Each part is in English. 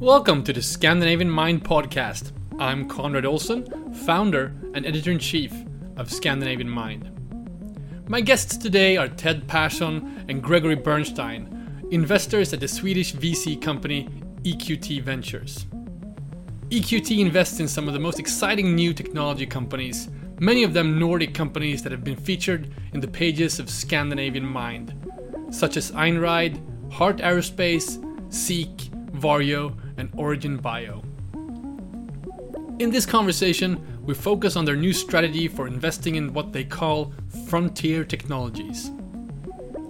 Welcome to the Scandinavian Mind Podcast. I'm Conrad Olsen, founder and editor in chief of Scandinavian Mind. My guests today are Ted Persson and Gregory Bernstein, investors at the Swedish VC company EQT Ventures. EQT invests in some of the most exciting new technology companies, many of them Nordic companies that have been featured in the pages of Scandinavian Mind, such as Einride, Heart Aerospace, Seek, Varjo, and Origin Bio. In this conversation, we focus on their new strategy for investing in what they call frontier technologies.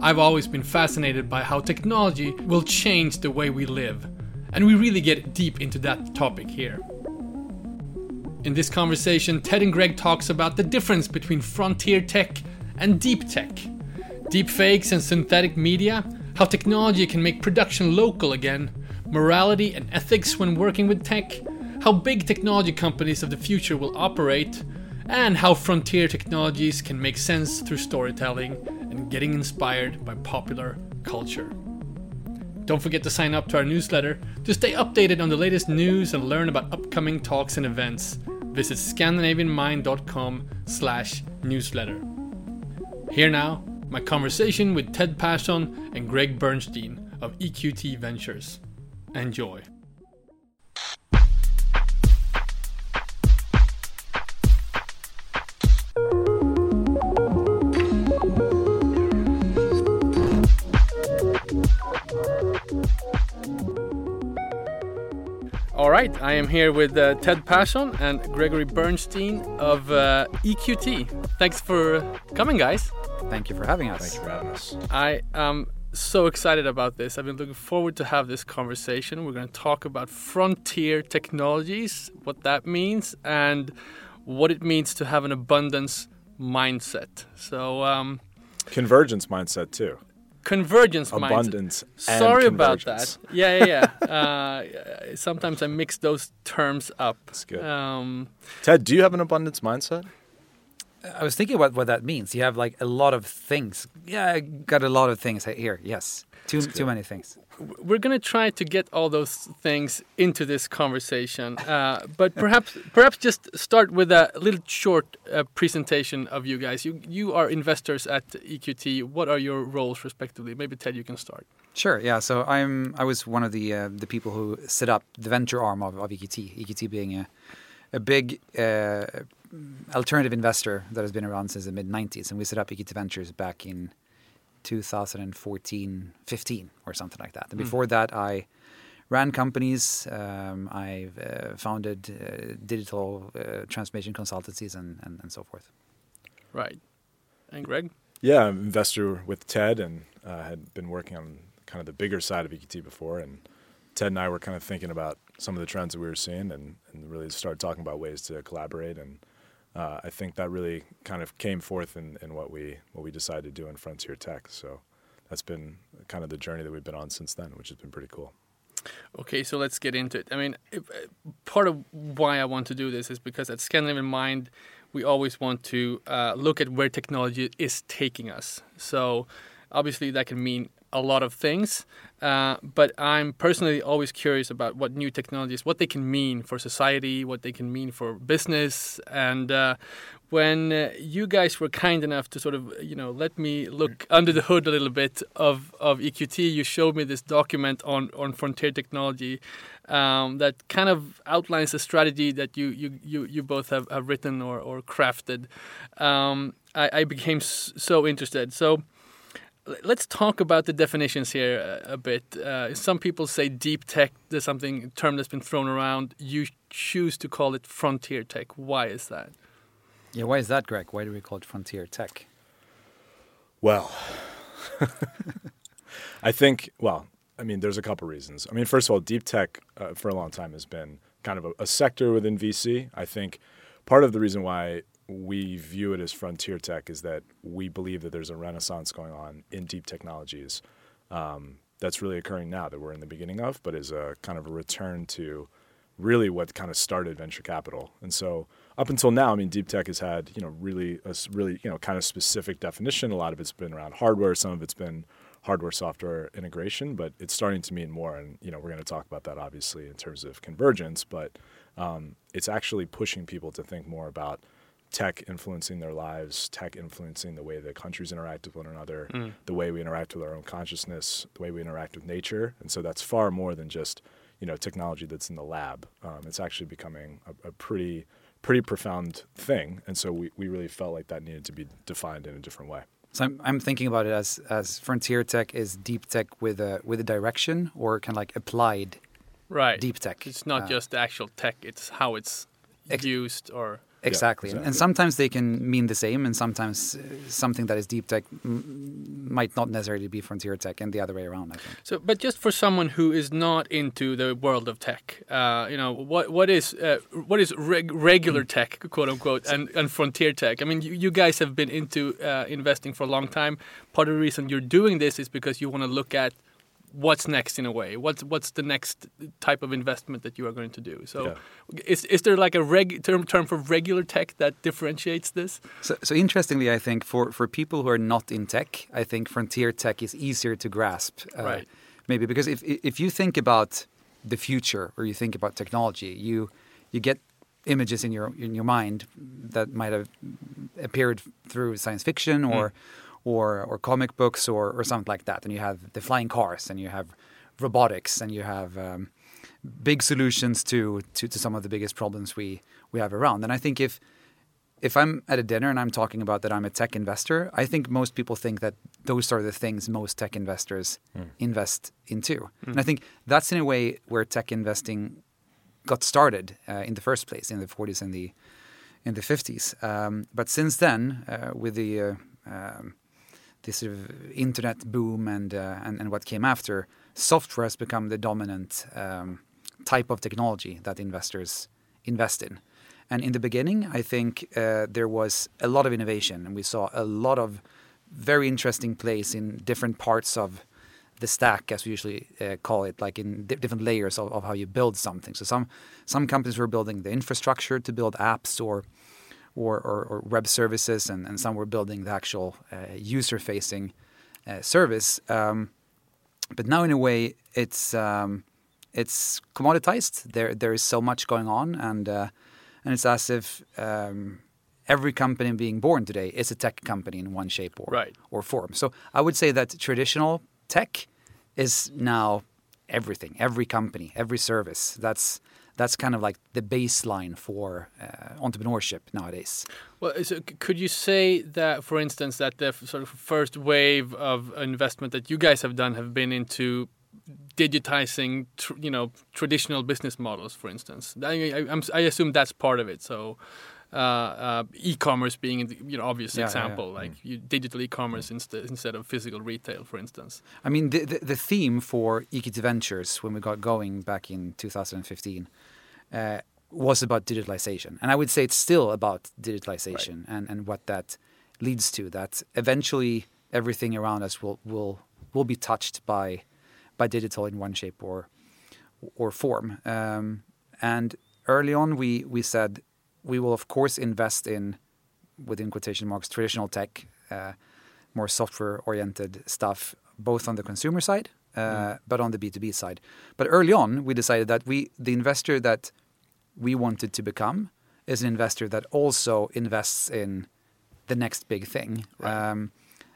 I've always been fascinated by how technology will change the way we live, and we really get deep into that topic here. In this conversation, Ted and Greg talks about the difference between frontier tech and deep tech, deep fakes and synthetic media, how technology can make production local again, morality and ethics when working with tech, how big technology companies of the future will operate, and how frontier technologies can make sense through storytelling and getting inspired by popular culture. Don't forget to sign up to our newsletter to stay updated on the latest news and learn about upcoming talks and events. Visit scandinavianmind.com slash newsletter. Here now, my conversation with Ted Persson and Greg Bernstein of EQT Ventures. Enjoy. All right, I am here with uh, Ted Persson and Gregory Bernstein of uh, EQT. Thanks for coming, guys. Thank you for having us. Thank you for having us. I am so excited about this. I've been looking forward to have this conversation. We're going to talk about frontier technologies, what that means, and what it means to have an abundance mindset. So, um, Convergence mindset too. convergence mindset. Abundance. and Sorry about that. Yeah, yeah, yeah. uh, sometimes I mix those terms up. That's good. Um, Ted, do you have an abundance mindset? I was thinking about what that means. You have like a lot of things. Yeah, I got a lot of things here. Yes, too too many things. we're going to try to get all those things into this conversation, uh, but perhaps perhaps just start with a little short uh, presentation of you guys. You you are investors at EQT. What are your roles respectively? Maybe Ted, you can start. Sure. Yeah. So I'm I was one of the uh, the people who set up the venture arm of, of EQT. EQT being a a big uh, alternative investor that has been around since the mid 90s, and we set up EQT Ventures back in 2014, 15, or something like that. And before that, I ran companies. Um, I uh, founded uh, digital uh, transformation consultancies and, and, and so forth. Right. And Greg. Yeah, I'm an investor with Ted and uh, had been working on kind of the bigger side of EQT before. And Ted and I were kind of thinking about some of the trends that we were seeing and, and really started talking about ways to collaborate. And uh, I think that really kind of came forth in, in what we what we decided to do in Frontier Tech. So that's been kind of the journey that we've been on since then, which has been pretty cool. Okay, so let's get into it. I mean, uh, part of why I want to do this is because at Scandinavian Mind, we always want to uh, look at where technology is taking us. So, obviously, that can mean a lot of things, uh, but I'm personally always curious about what new technologies, what they can mean for society, what they can mean for business, and uh, when uh, you guys were kind enough to sort of you know let me look under the hood a little bit of, of EQT, you showed me this document on on frontier technology um, that kind of outlines a strategy that you you you, you both have, have written or or crafted. Um, I, I became so interested. So let's talk about the definitions here a, a bit. Uh, some people say deep tech. There's something term that's been thrown around. You choose to call it frontier tech. Why is that? Yeah, why is that, Greg? Why do we call it frontier tech? Well, I think, well, I mean, there's a couple reasons. I mean, first of all, deep tech uh, for a long time has been kind of a, a sector within VC. I think part of the reason why we view it as frontier tech is that we believe that there's a renaissance going on in deep technologies um, that's really occurring now that we're in the beginning of, but is a kind of a return to really what kind of started venture capital. And so up until now, I mean, deep tech has had you know really a really you know kind of specific definition. A lot of it's been around hardware. Some of it's been hardware software integration, but it's starting to mean more. And you know, we're going to talk about that obviously in terms of convergence, but um, it's actually pushing people to think more about tech influencing their lives, tech influencing the way the countries interact with one another, mm. the way we interact with our own consciousness, the way we interact with nature. And so that's far more than just you know technology that's in the lab. Um, it's actually becoming a, a, pretty pretty profound thing. And so we, we really felt like that needed to be defined in a different way. So I'm, I'm thinking about it as as frontier tech is deep tech with a with a direction or kind of like applied right deep tech. It's not uh, just the actual tech; it's how it's used or Exactly. Exactly. And sometimes they can mean the same, and sometimes uh, something that is deep tech might not necessarily be frontier tech, and the other way around. I think. So, but just for someone who is not into the world of tech, uh, you know, what what is uh, what is reg regular mm. tech, quote unquote, and, and frontier tech? I mean, you, you guys have been into uh, investing for a long time. Part of the reason you're doing this is because you want to look at what's next in a way? What's what's the next type of investment that you are going to do? So yeah. is is there like a reg term term for regular tech that differentiates this? So, so interestingly i think for for people who are not in tech i think frontier tech is easier to grasp uh, right. maybe because if if you think about the future or you think about technology you you get images in your in your mind that might have appeared through science fiction or mm or or comic books or or something like that. And you have the flying cars, and you have robotics, and you have um, big solutions to, to to some of the biggest problems we we have around. And I think if if I'm at a dinner and I'm talking about that I'm a tech investor, I think most people think that those are the things most tech investors mm. invest into. Mm. And I think that's in a way where tech investing got started uh, in the first place in the 40s and the in the 50s. Um, but since then, uh, with the uh, um, this sort of internet boom and, uh, and, and what came after, software has become the dominant um, type of technology that investors invest in. And in the beginning, I think uh, there was a lot of innovation, and we saw a lot of very interesting plays in different parts of the stack, as we usually uh, call it, like in different layers of, of, how you build something. So some some companies were building the infrastructure to build apps or or, or, or web services, and, and, some were building the actual uh, user facing uh, service. Um, but now, in a way, it's um, it's commoditized. There there is so much going on, and uh, and it's as if um, every company being born today is a tech company in one shape or right. or form. So I would say that traditional tech is now everything, every company, every service. That's that's kind of like the baseline for uh, entrepreneurship nowadays. Well, so could you say that, for instance, that the sort of first wave of investment that you guys have done have been into digitizing, you know, traditional business models, for instance? I, I, I assume that's part of it. So. Uh, uh, e-commerce being the you know obvious yeah, example, yeah, yeah. like mm. you, digital e-commerce instead instead of physical retail, for instance. I mean, the, the, the theme for EQT Ventures when we got going back in 2015 uh, was about digitalization. And I would say it's still about digitalization right. and, and what that leads to, that eventually everything around us will, will, will be touched by, by digital in one shape or, or form. Um, and early on, we, we said we will, of course, invest in, within quotation marks, traditional tech, uh, more software oriented stuff, both on the consumer side mm. but on the B2B side. But early on, we decided that we, the investor that we wanted to become, is an investor that also invests in the next big thing. Right. Um,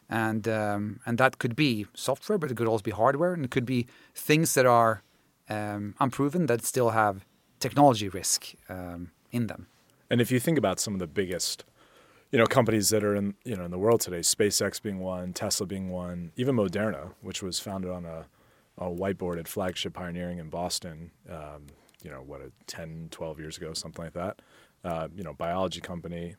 and um, and that could be software, but it could also be hardware, and it could be things that are um, unproven that still have technology risk um, in them. And if you think about some of the biggest you know, companies that are in you know in the world today, SpaceX being one, Tesla being one, even Moderna, which was founded on a, a whiteboard at Flagship Pioneering in Boston, um, you know, what, a 10, 12 years ago, something like that. Uh, you know, biology company,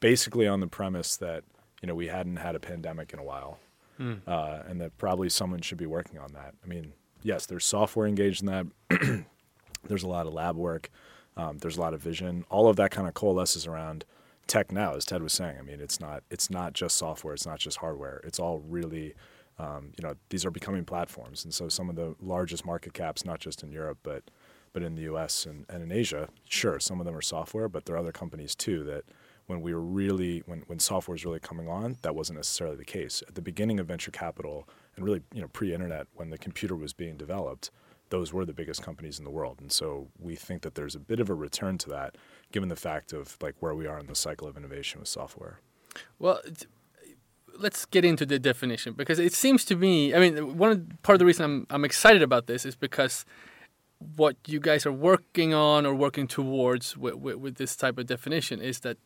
basically on the premise that you know we hadn't had a pandemic in a while, mm. uh, and that probably someone should be working on that. I mean, yes, there's software engaged in that. there's a lot of lab work. Um, there's a lot of vision. All of that kind of coalesces around tech now, as Ted was saying. I mean, it's not it's not just software, it's not just hardware. It's all really, um, you know, these are becoming platforms, and so some of the largest market caps, not just in Europe, but but in the U.S. and, and in Asia, sure, some of them are software, but there are other companies too that when we were really when when software was really coming on, that wasn't necessarily the case. At the beginning of venture capital, and really you know pre-internet when the computer was being developed, those were the biggest companies in the world. And so we think that there's a bit of a return to that, given the fact of like where we are in the cycle of innovation with software. Well, let's get into the definition because it seems to me. I mean, one part of the reason I'm I'm excited about this is because what you guys are working on or working towards with, with, with this type of definition is that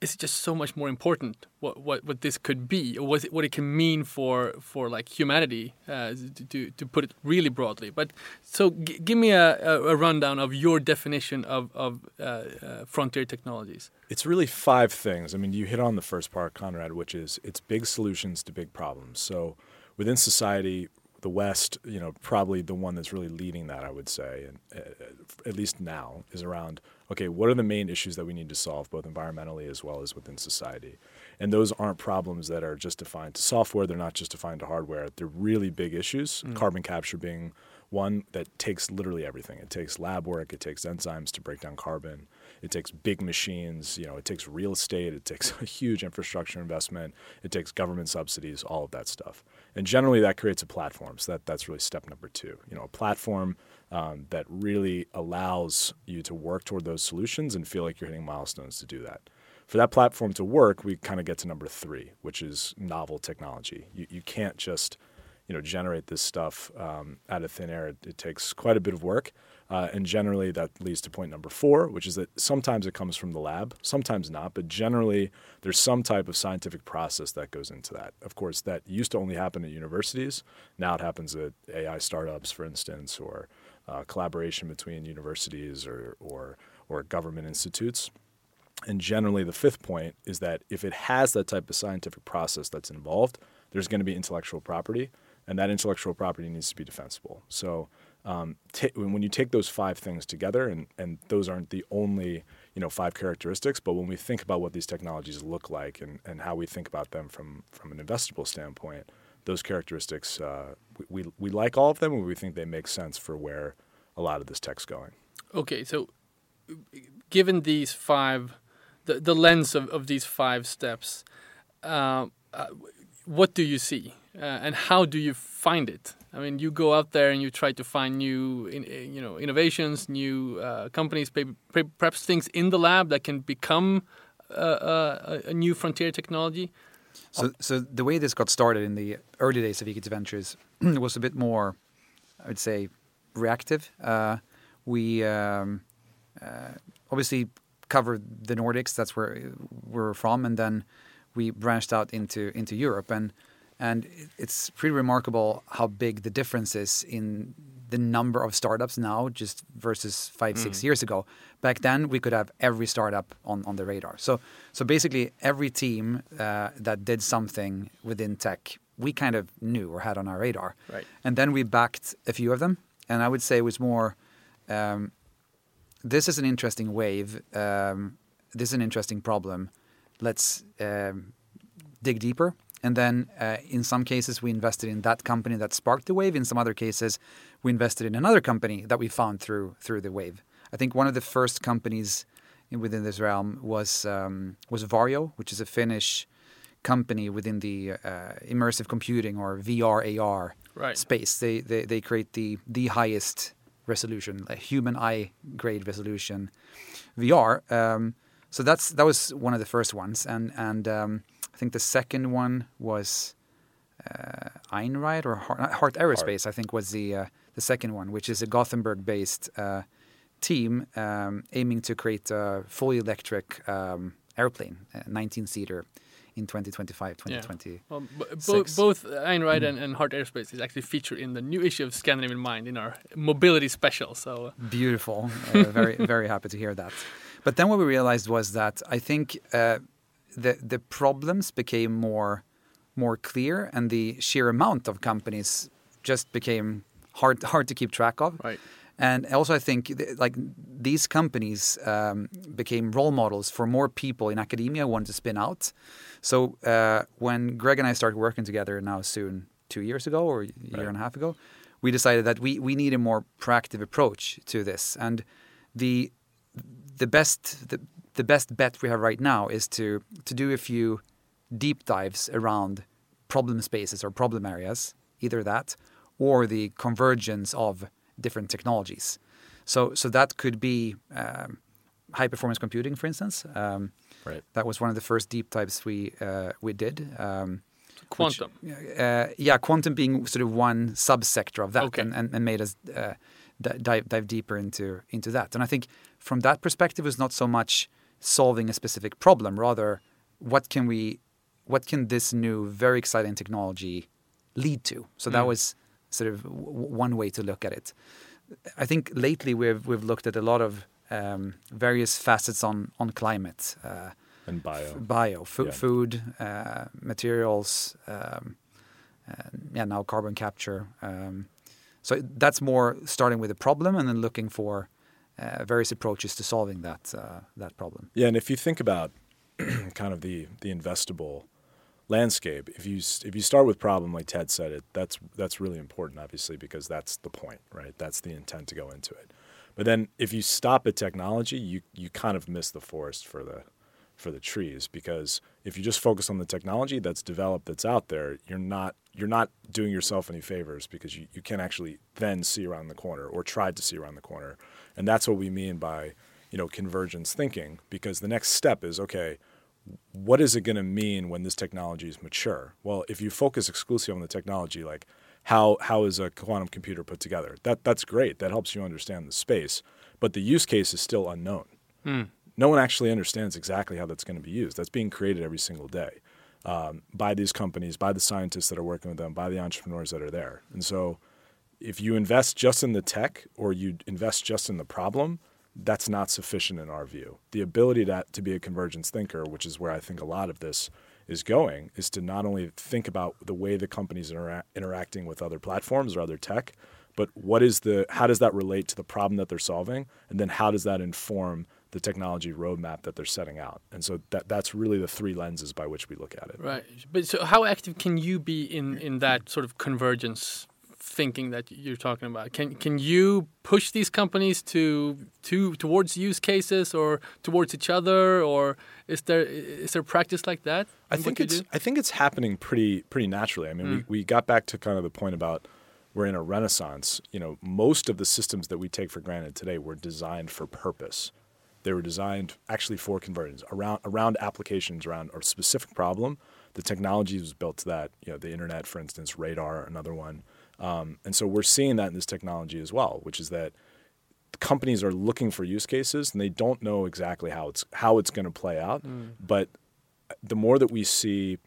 it's just so much more important what, what, what this could be? Or what it, what it can mean for for like humanity uh, to, to put it really broadly? But so give me a, a, rundown of your definition of, of uh, uh, frontier technologies. It's really five things. I mean you hit on the first part conrad which is it's big solutions to big problems. So within society the West, you know, probably the one that's really leading that, I would say, and uh, at least now, is around okay, what are the main issues that we need to solve, both environmentally as well as within society? And those aren't problems that are just defined to software. They're not just defined to hardware. They're really big issues. Mm. Carbon capture being one that takes literally everything. It takes lab work. It takes enzymes to break down carbon. It takes big machines. You know, it takes real estate. It takes a huge infrastructure investment. It takes government subsidies. All of that stuff. And generally, that creates a platform. So that, that's really step number two. You know, a platform um, that really allows you to work toward those solutions and feel like you're hitting milestones to do that. For that platform to work, we kind of get to number three, which is novel technology. You, you can't just you know generate this stuff um, out of thin air. It, it, takes quite a bit of work, uh, and generally that leads to point number four, which is that sometimes it comes from the lab, sometimes not, but generally there's some type of scientific process that goes into that. Of course, that used to only happen at universities. Now it happens at AI startups, for instance, or uh, collaboration between universities or, or or government institutes. And generally, the fifth point is that if it has that type of scientific process that's involved, there's going to be intellectual property and that intellectual property needs to be defensible. So um, t- when you take those five things together, and, and those aren't the only you know five characteristics, but when we think about what these technologies look like and, and how we think about them from from an investable standpoint, those characteristics uh, we, we, we like all of them, and we think they make sense for where a lot of this tech's going. Okay, so given these five, the, the lens of, of these five steps, uh, uh, what do you see? uh, and how do you find it? I mean, you go out there and you try to find new, you know, innovations, new uh, companies, perhaps things in the lab that can become uh, uh, a, a new frontier technology. So, so the way this got started in the early days of EQT Ventures was a bit more, I would say, reactive. Uh, we um, uh, obviously covered the Nordics. That's where we're from, and then we branched out into into Europe and and it's pretty remarkable how big the difference is in the number of startups now just versus five, mm. six years ago. Back then, we could have every startup on, on the radar. So, so basically, every team uh, that did something within tech, we kind of knew or had on our radar. Right. And then we backed a few of them. And I would say it was more um, this is an interesting wave. Um, this is an interesting problem. Let's um, dig deeper and then uh, in some cases, we invested in that company that sparked the wave. In some other cases, we invested in another company that we found through through the wave. I think one of the first companies within this realm was um, was Varjo, which is a Finnish company within the uh, immersive computing or VR AR right. space. They, they they create the the highest resolution, a human eye grade resolution VR. Um, so that's that was one of the first ones, and and um, I think the second one was uh, Einride or Heart, Heart Aerospace. I think was the uh, the second one, which is a Gothenburg-based uh, team um, aiming to create a fully electric um, airplane, 19-seater. In 2025, 2026. Yeah. Well, bo both Einride mm. and, and Heart Aerospace is actually featured in the new issue of Scandinavian Mind in our mobility special. So beautiful, uh, very very happy to hear that. But then what we realized was that I think uh, the the problems became more more clear, and the sheer amount of companies just became hard hard to keep track of. Right. And also, I think like these companies um, became role models for more people in academia who wanted to spin out. So uh, when Greg and I started working together now soon two years ago or a year right. and a half ago, we decided that we we need a more proactive approach to this. And the the best the, the best bet we have right now is to to do a few deep dives around problem spaces or problem areas either that or the convergence of different technologies. So, so that could be um, high performance computing, for instance. Um, Right. That was one of the first deep dives we uh, we did. Um, Quantum. uh, yeah, quantum being sort of one subsector of that, Okay. and, and, and made us uh, dive dive deeper into into that. And I think from that perspective, it's not so much solving a specific problem, rather, what can we, what can this new very exciting technology lead to? So that Mm. was sort of w- one way to look at it. I think lately we've we've looked at a lot of um, various facets on on climate. Uh, And bio. f- bio, fo- Yeah. food, uh, materials, um, and yeah, now carbon capture. Um, so that's more starting with a problem and then looking for various approaches to solving that uh, that problem. Yeah, and if you think about kind of the the investable landscape, if you if you start with problem like Ted said it, that's that's really important, obviously, because that's the point, right? That's the intent to go into it. But then if you stop at technology, you you kind of miss the forest for the for the trees because if you just focus on the technology that's developed that's out there, you're not you're not doing yourself any favors because you, you can't actually then see around the corner or try to see around the corner. And that's what we mean by, you know, convergence thinking because the next step is okay, what is it going to mean when this technology is mature? Well, if you focus exclusively on the technology, like how how is a quantum computer put together? That that's great. That helps you understand the space, but the use case is still unknown. No one actually understands exactly how that's going to be used. That's being created every single day um, by these companies, by the scientists that are working with them, by the entrepreneurs that are there. And so, if you invest just in the tech or you invest just in the problem, that's not sufficient in our view. The ability to, to be a convergence thinker, which is where I think a lot of this is going, is to not only think about the way the companies are interacting with other platforms or other tech, but what is the how does that relate to the problem that they're solving, and then how does that inform the technology roadmap that they're setting out? And so that that's really the three lenses by which we look at it. Right. But so how active can you be in in that sort of convergence thinking that you're talking about? Can can you push these companies to to towards use cases or towards each other or is there is there practice like that? I think it's do? I think it's happening pretty pretty naturally. I mean, Mm. we, we got back to kind of the point about we're in a renaissance. You know, most of the systems that we take for granted today were designed for purpose. They were designed actually for convergence around around applications around a specific problem. The technology was built to that. You know, the internet, for instance, radar, another one. Um, and so we're seeing that in this technology as well, which is that companies are looking for use cases and they don't know exactly how it's how it's going to play out. But the more that we see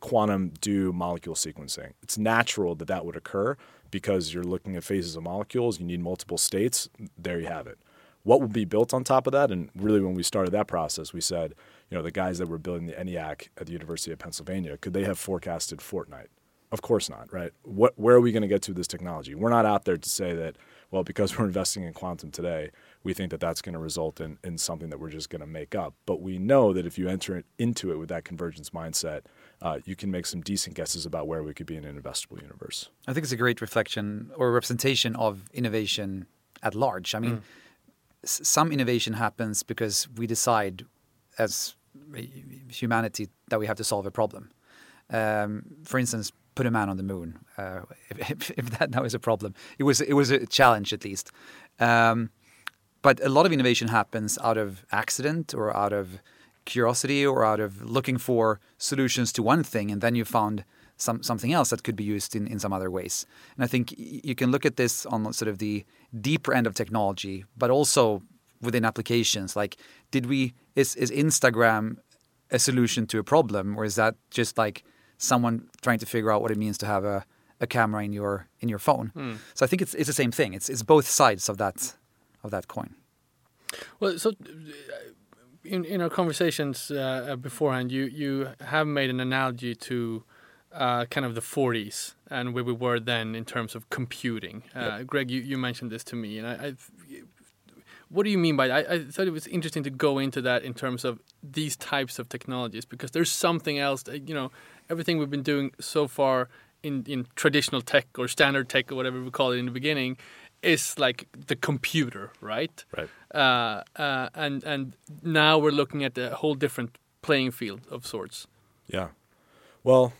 quantum do molecule sequencing, it's natural that that would occur because you're looking at phases of molecules. You need multiple states. There you have it. What will be built on top of that? And really, when we started that process, we said, you know, the guys that were building the ENIAC at the University of Pennsylvania, could they have forecasted Fortnite? Of course not, right? What, where are we going to get to with this technology? We're not out there to say that, well, because we're investing in quantum today, we think that that's going to result in, in something that we're just going to make up. But we know that if you enter it, into it with that convergence mindset, uh, you can make some decent guesses about where we could be in an investable universe. I think it's a great reflection or representation of innovation at large. I mean, s- some innovation happens because we decide as humanity that we have to solve a problem. Um, for instance, put a man on the moon. Uh, if, if, that now is a problem, it was it was a challenge at least. Um, but a lot of innovation happens out of accident or out of curiosity or out of looking for solutions to one thing, and then you found some something else that could be used in, in some other ways. And I think you can look at this on sort of the deeper end of technology, but also within applications. Like, did we is is Instagram a solution to a problem, or is that just like someone trying to figure out what it means to have a, a camera in your in your phone? So I think it's it's the same thing. It's it's both sides of that of that coin. Well, so uh, in in our conversations uh, beforehand, you you have made an analogy to uh, kind of the 40s and where we were then in terms of computing. Uh, Greg, you, you mentioned this to me, and I, I what do you mean by that? I, I thought it was interesting to go into that in terms of these types of technologies because there's something else that you know everything we've been doing so far in in traditional tech or standard tech or whatever we call it in the beginning is like the computer, right? Right. uh, uh, and and now we're looking at a whole different playing field of sorts. Yeah. Well,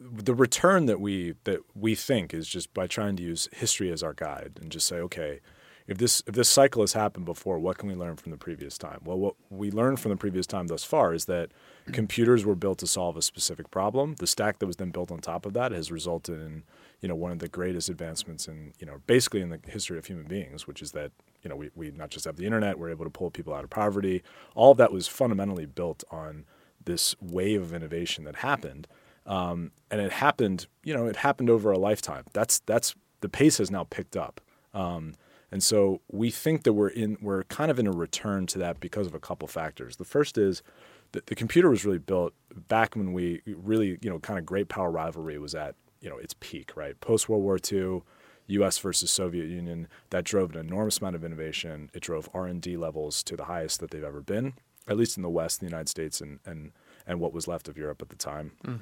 the return that we that we think is just by trying to use history as our guide and just say, okay, if this if this cycle has happened before, what can we learn from the previous time? Well, what we learned from the previous time thus far is that computers were built to solve a specific problem. The stack that was then built on top of that has resulted in you know one of the greatest advancements in you know basically in the history of human beings, which is that you know we, we not just have the internet, we're able to pull people out of poverty. All of that was fundamentally built on this wave of innovation that happened. Um, and it happened, you know, it happened over a lifetime. That's that's the pace has now picked up, um, and so we think that we're in we're kind of in a return to that because of a couple factors. The first is that the computer was really built back when we really, you know, kind of great power rivalry was at you know its peak, right? Post World War II, U.S. versus Soviet Union, that drove an enormous amount of innovation. It drove R and D levels to the highest that they've ever been, at least in the West, the United States, and and and what was left of Europe at the time. Mm.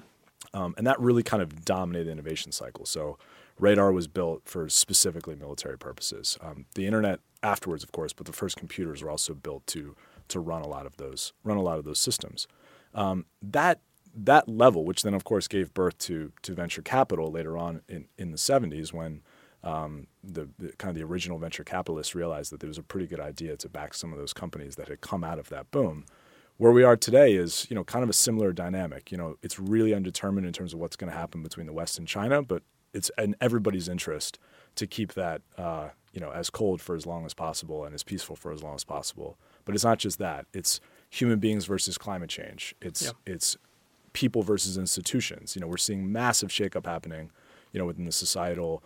Um, and that really kind of dominated the innovation cycle. So radar was built for specifically military purposes. Um, the internet afterwards, of course, but the first computers were also built to to run a lot of those run a lot of those systems. Um, that that level, which then of course gave birth to to venture capital later on in, in the 70s when um, the, the, kind of the original venture capitalists realized that there was a pretty good idea to back some of those companies that had come out of that boom. Where we are today is, you know, kind of a similar dynamic. You know, it's really undetermined in terms of what's going to happen between the West and China, but it's in everybody's interest to keep that, uh, you know, as cold for as long as possible and as peaceful for as long as possible. But it's not just that; it's human beings versus climate change. It's yeah. it's people versus institutions. You know, we're seeing massive shakeup happening, you know, within the societal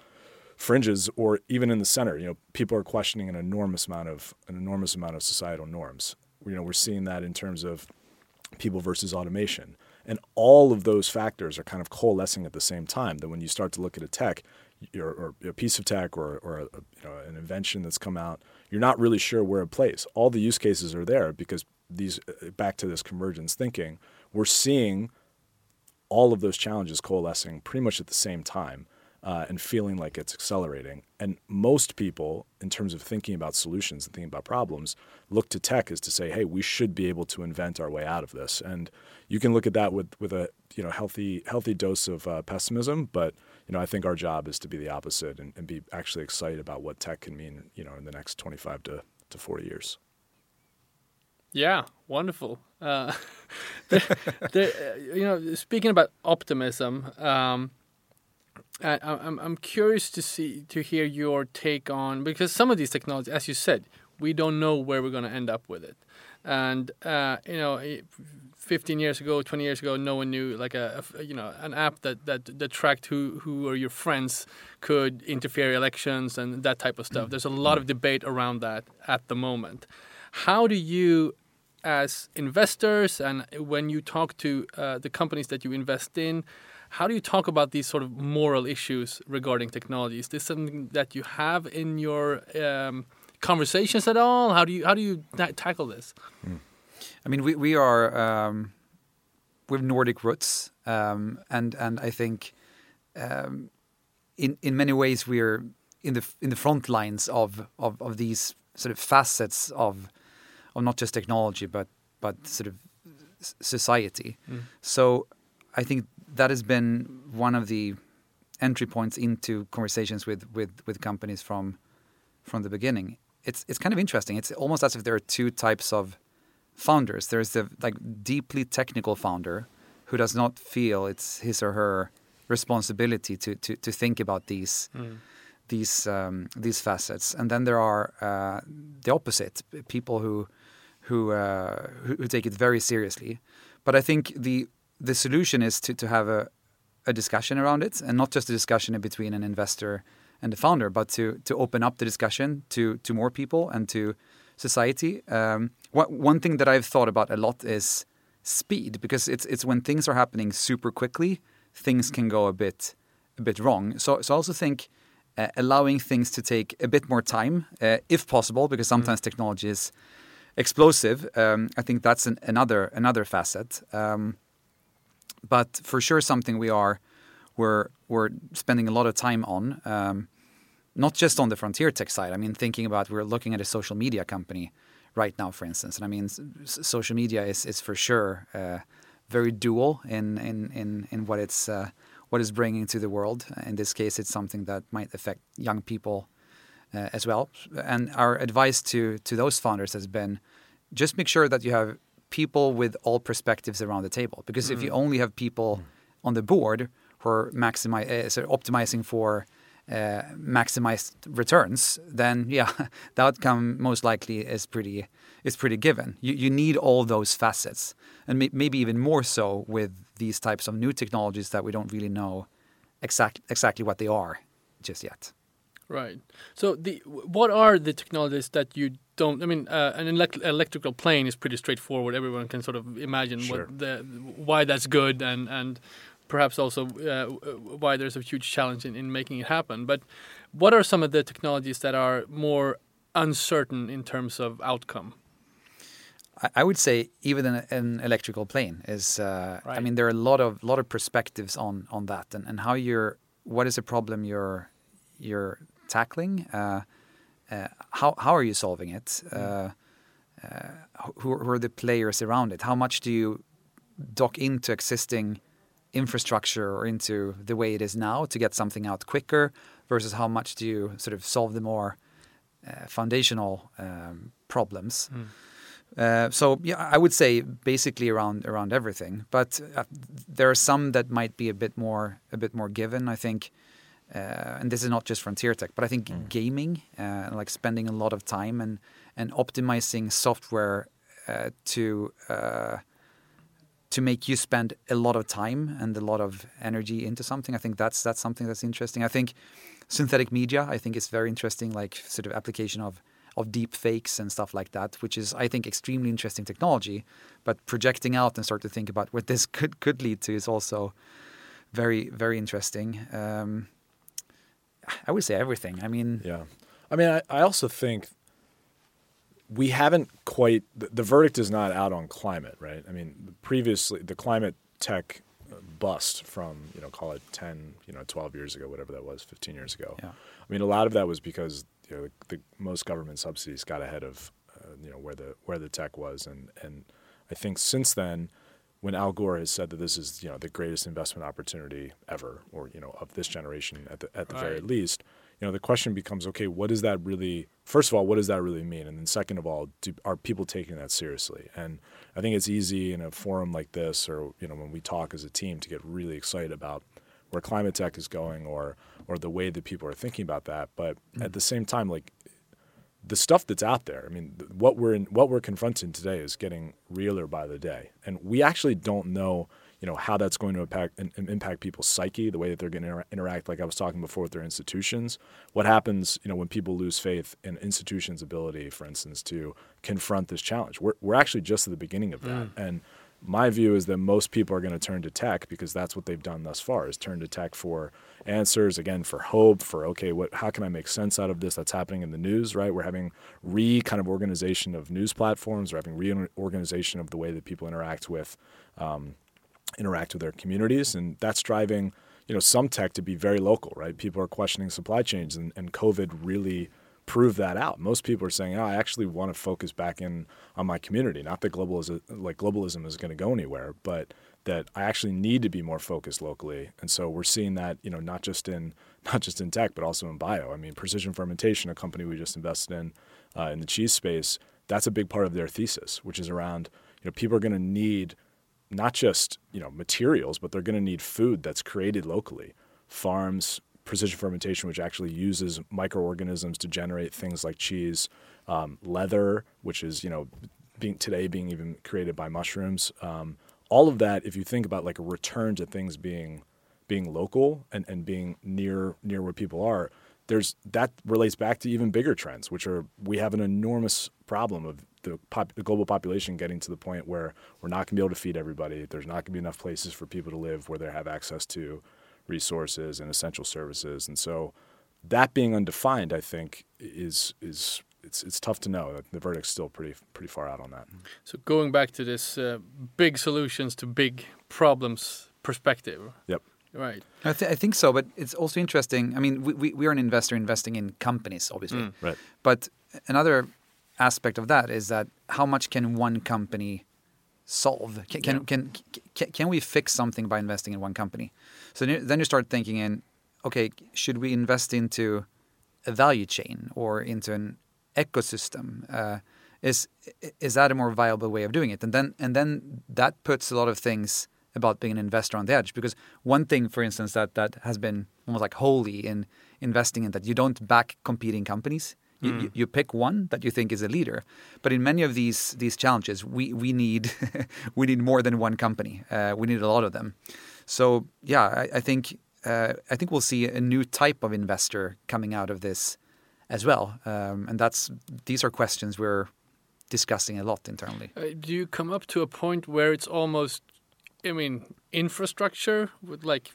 fringes or even in the center. You know, people are questioning an enormous amount of an enormous amount of societal norms you know, we're seeing that in terms of people versus automation. And all of those factors are kind of coalescing at the same time. That when you start to look at a tech, or, or a piece of tech, or, or a, you know, an invention that's come out, you're not really sure where it plays. All the use cases are there because these, uh, back to this convergence thinking, we're seeing all of those challenges coalescing pretty much at the same time uh, and feeling like it's accelerating. And most people, in terms of thinking about solutions and thinking about problems, look to tech as to say, "Hey, we should be able to invent our way out of this." And you can look at that with with a you know healthy healthy dose of uh, pessimism, but you know I think our job is to be the opposite and, and be actually excited about what tech can mean you know in the next 25 to, to 40 years. Yeah, wonderful. Uh, the, the, you know, speaking about optimism, um, I, I'm I'm curious to see to hear your take on because some of these technologies, as you said, we don't know where we're going to end up with it, and uh, you know, 15 years ago, 20 years ago, no one knew like a, a, you know an app that that that tracked who who are your friends could interfere elections and that type of stuff. There's a lot of debate around that at the moment. How do you as investors and when you talk to uh, the companies that you invest in how do you talk about these sort of moral issues regarding technology? Is this something that you have in your um, conversations at all? How do you how do you tackle this? Mm. I mean, we we are um, with Nordic roots, um, and and I think um, in in many ways we're in the in the front lines of of, of these sort of facets of of not just technology but but sort of society. Mm. So I think that has been one of the entry points into conversations with with with companies from from the beginning. It's it's kind of interesting. It's almost as if there are two types of founders. There's the like deeply technical founder who does not feel it's his or her responsibility to to to think about these mm. these um, these facets, and then there are uh, the opposite people who who, uh, who who take it very seriously. But I think the the solution is to, to have a, a discussion around it and not just a discussion between an investor and the founder, but to, to open up the discussion to, to more people and to society. Um, what, one thing that I've thought about a lot is speed because it's, it's when things are happening super quickly, things can go a bit, a bit wrong. So, so I also think uh, allowing things to take a bit more time, uh, if possible, because sometimes mm. technology is explosive. Um, I think that's an, another another facet. Um, but for sure something we are we're we're spending a lot of time on. Um, not just on the frontier tech side. I mean, thinking about we're looking at a social media company right now, for instance, and I mean, social media is is for sure uh, very dual in in in in what it's uh, bringing to the world. In this case, it's something that might affect young people uh, as well. And our advice to to those founders has been just make sure that you have people with all perspectives around the table. Because if you only have people on the board who are maximi- uh, optimizing for uh, maximized returns, then yeah, the outcome most likely is pretty is pretty given. You you need all those facets, and may, maybe even more so with these types of new technologies that we don't really know exact exactly what they are just yet. Right. So the what are the technologies that you don't? I mean, uh, an elect- electrical plane is pretty straightforward. Everyone can sort of imagine Sure. what the why that's good and and perhaps also uh, why there's a huge challenge in, in making it happen. But what are some of the technologies that are more uncertain in terms of outcome? I- would say even an, an electrical plane is. Uh, I mean, there are a lot of lot of perspectives on on that, and, and how you're. What is a problem you're you're tackling? Uh, uh, how how are you solving it? Uh, uh, who, who are the players around it? How much do you dock into existing infrastructure or into the way it is now to get something out quicker, versus how much do you sort of solve the more uh, foundational um, problems? Uh, so yeah, I would say basically around around everything, but uh, there are some that might be a bit more a bit more given. I think, uh, and this is not just frontier tech, but I think gaming, uh, like spending a lot of time and and optimizing software uh, to uh, to make you spend a lot of time and a lot of energy into something. I think that's that's something that's interesting. I think synthetic media, I think is very interesting, like sort of application of of deep fakes and stuff like that, which is I think extremely interesting technology. But projecting out and start to think about what this could could lead to is also very very interesting. Um, I would say everything. I mean, Yeah. I mean, I, I also think we haven't quite, the, the verdict is not out on climate, right? I mean, previously, the climate tech bust from, you know, call it 10, you know, 12 years ago, whatever that was, 15 years ago. Yeah. I mean, a lot of that was because, you know, the, the most government subsidies got ahead of, uh, you know, where the, where the tech was. And, and I think since then, when Al Gore has said that this is, you know, the greatest investment opportunity ever, or, you know, of this generation at the, at the very least, you know, the question becomes, okay, what does that really? First of all, what does that really mean? And then second of all, do, are people taking that seriously? And I think it's easy in a forum like this, or you know, when we talk as a team, to get really excited about where climate tech is going, or or the way that people are thinking about that. But hmm. at the same time, like the stuff that's out there. I mean, what we're in, what we're confronting today is getting realer by the day, and we actually don't know, you know, how that's going to impact impact people's psyche, the way that they're going to inter- interact. Like I was talking before with their institutions, what happens, you know, when people lose faith in institutions' ability, for instance, to confront this challenge. We're we're actually just at the beginning of that, mm. and my view is that most people are going to turn to tech because that's what they've done thus far is turn to tech for answers again for hope for okay what how can i make sense out of this that's happening in the news right? We're having re kind of organization of news platforms we're having reorganization of the way that people interact with um, interact with their communities and that's driving you know some tech to be very local right? People are questioning supply chains and, and covid really proved that out. Most people are saying oh, i actually want to focus back in on my community not that global is like globalism is going to go anywhere but that i actually need to be more focused locally. And so we're seeing that you know not just in not just in tech but also in bio. I mean precision fermentation a company we just invested in uh, in the cheese space that's a big part of their thesis which is around you know people are going to need not just you know materials, but they're going to need food that's created locally. Farms, precision fermentation, which actually uses microorganisms to generate things like cheese, um, leather, which is you know being today being even created by mushrooms. Um, all of that, if you think about like a return to things being being local and, and being near near where people are, there's that relates back to even bigger trends, which are we have an enormous problem of the, pop, the global population getting to the point where we're not going to be able to feed everybody. There's not going to be enough places for people to live where they have access to resources and essential services, and so that being undefined, I think, is is it's it's tough to know. The verdict's still pretty pretty far out on that. So going back to this uh, big solutions to big problems perspective. Yep. Right. I, th- I think so, but it's also interesting. I mean, we, we, we are an investor investing in companies, obviously. Mm. Right. But another aspect of that is that how much can one company solve? Can can, Yeah. can can can we fix something by investing in one company? So then then you start thinking in, okay, should we invest into a value chain or into an ecosystem? Uh, is is that a more viable way of doing it? And then and then that puts a lot of things about being an investor on the edge because one thing, for instance, that that has been almost like holy in investing in that you don't back competing companies. You, you, you pick one that you think is a leader, but in many of these these challenges, we we need we need more than one company. Uh, we need a lot of them. So yeah, I, I think uh, I think we'll see a new type of investor coming out of this as well, um, and that's these are questions we're discussing a lot internally. Uh, do you come up to a point where it's almost, I mean, infrastructure? Like,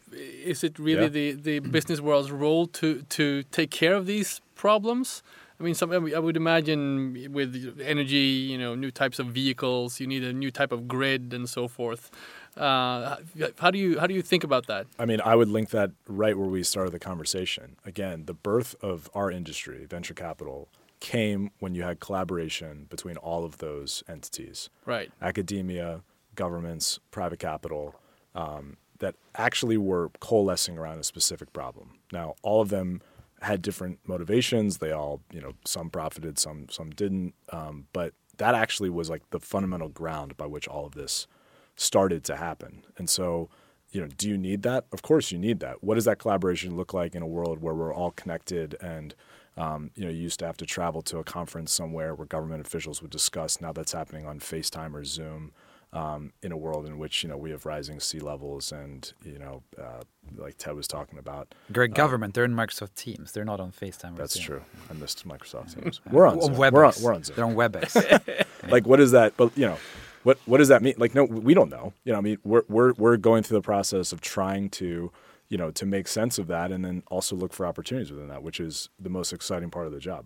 is it really Yeah. the, the business world's role to to take care of these problems? I mean, some I would imagine with energy, you know, new types of vehicles, you need a new type of grid and so forth. Uh, how do you how do you think about that? I mean, I would link that right where we started the conversation. Again, the birth of our industry, venture capital, came when you had collaboration between all of those entities Right. academia, governments, private capital um, that actually were coalescing around a specific problem. Now, all of them had different motivations. They all, you know, some profited, some some didn't. Um, but that actually was like the fundamental ground by which all of this started to happen. And so, you know, do you need that? Of course, you need that. What does that collaboration look like in a world where we're all connected and um, you know, you used to have to travel to a conference somewhere where government officials would discuss. Now that's happening on FaceTime or Zoom. Um, in a world in which you know we have rising sea levels and you know, uh, like Ted was talking about, Great government. They're in Microsoft Teams. They're not on FaceTime. or that's Zoom. true. I missed Microsoft Teams. We're on On Zoom. WebEx. We're on, we're on Zoom. They're on WebEx. like what is that but you know what what does that mean like no we don't know you know i mean we're we're we're going through the process of trying to you know to make sense of that and then also look for opportunities within that which is the most exciting part of the job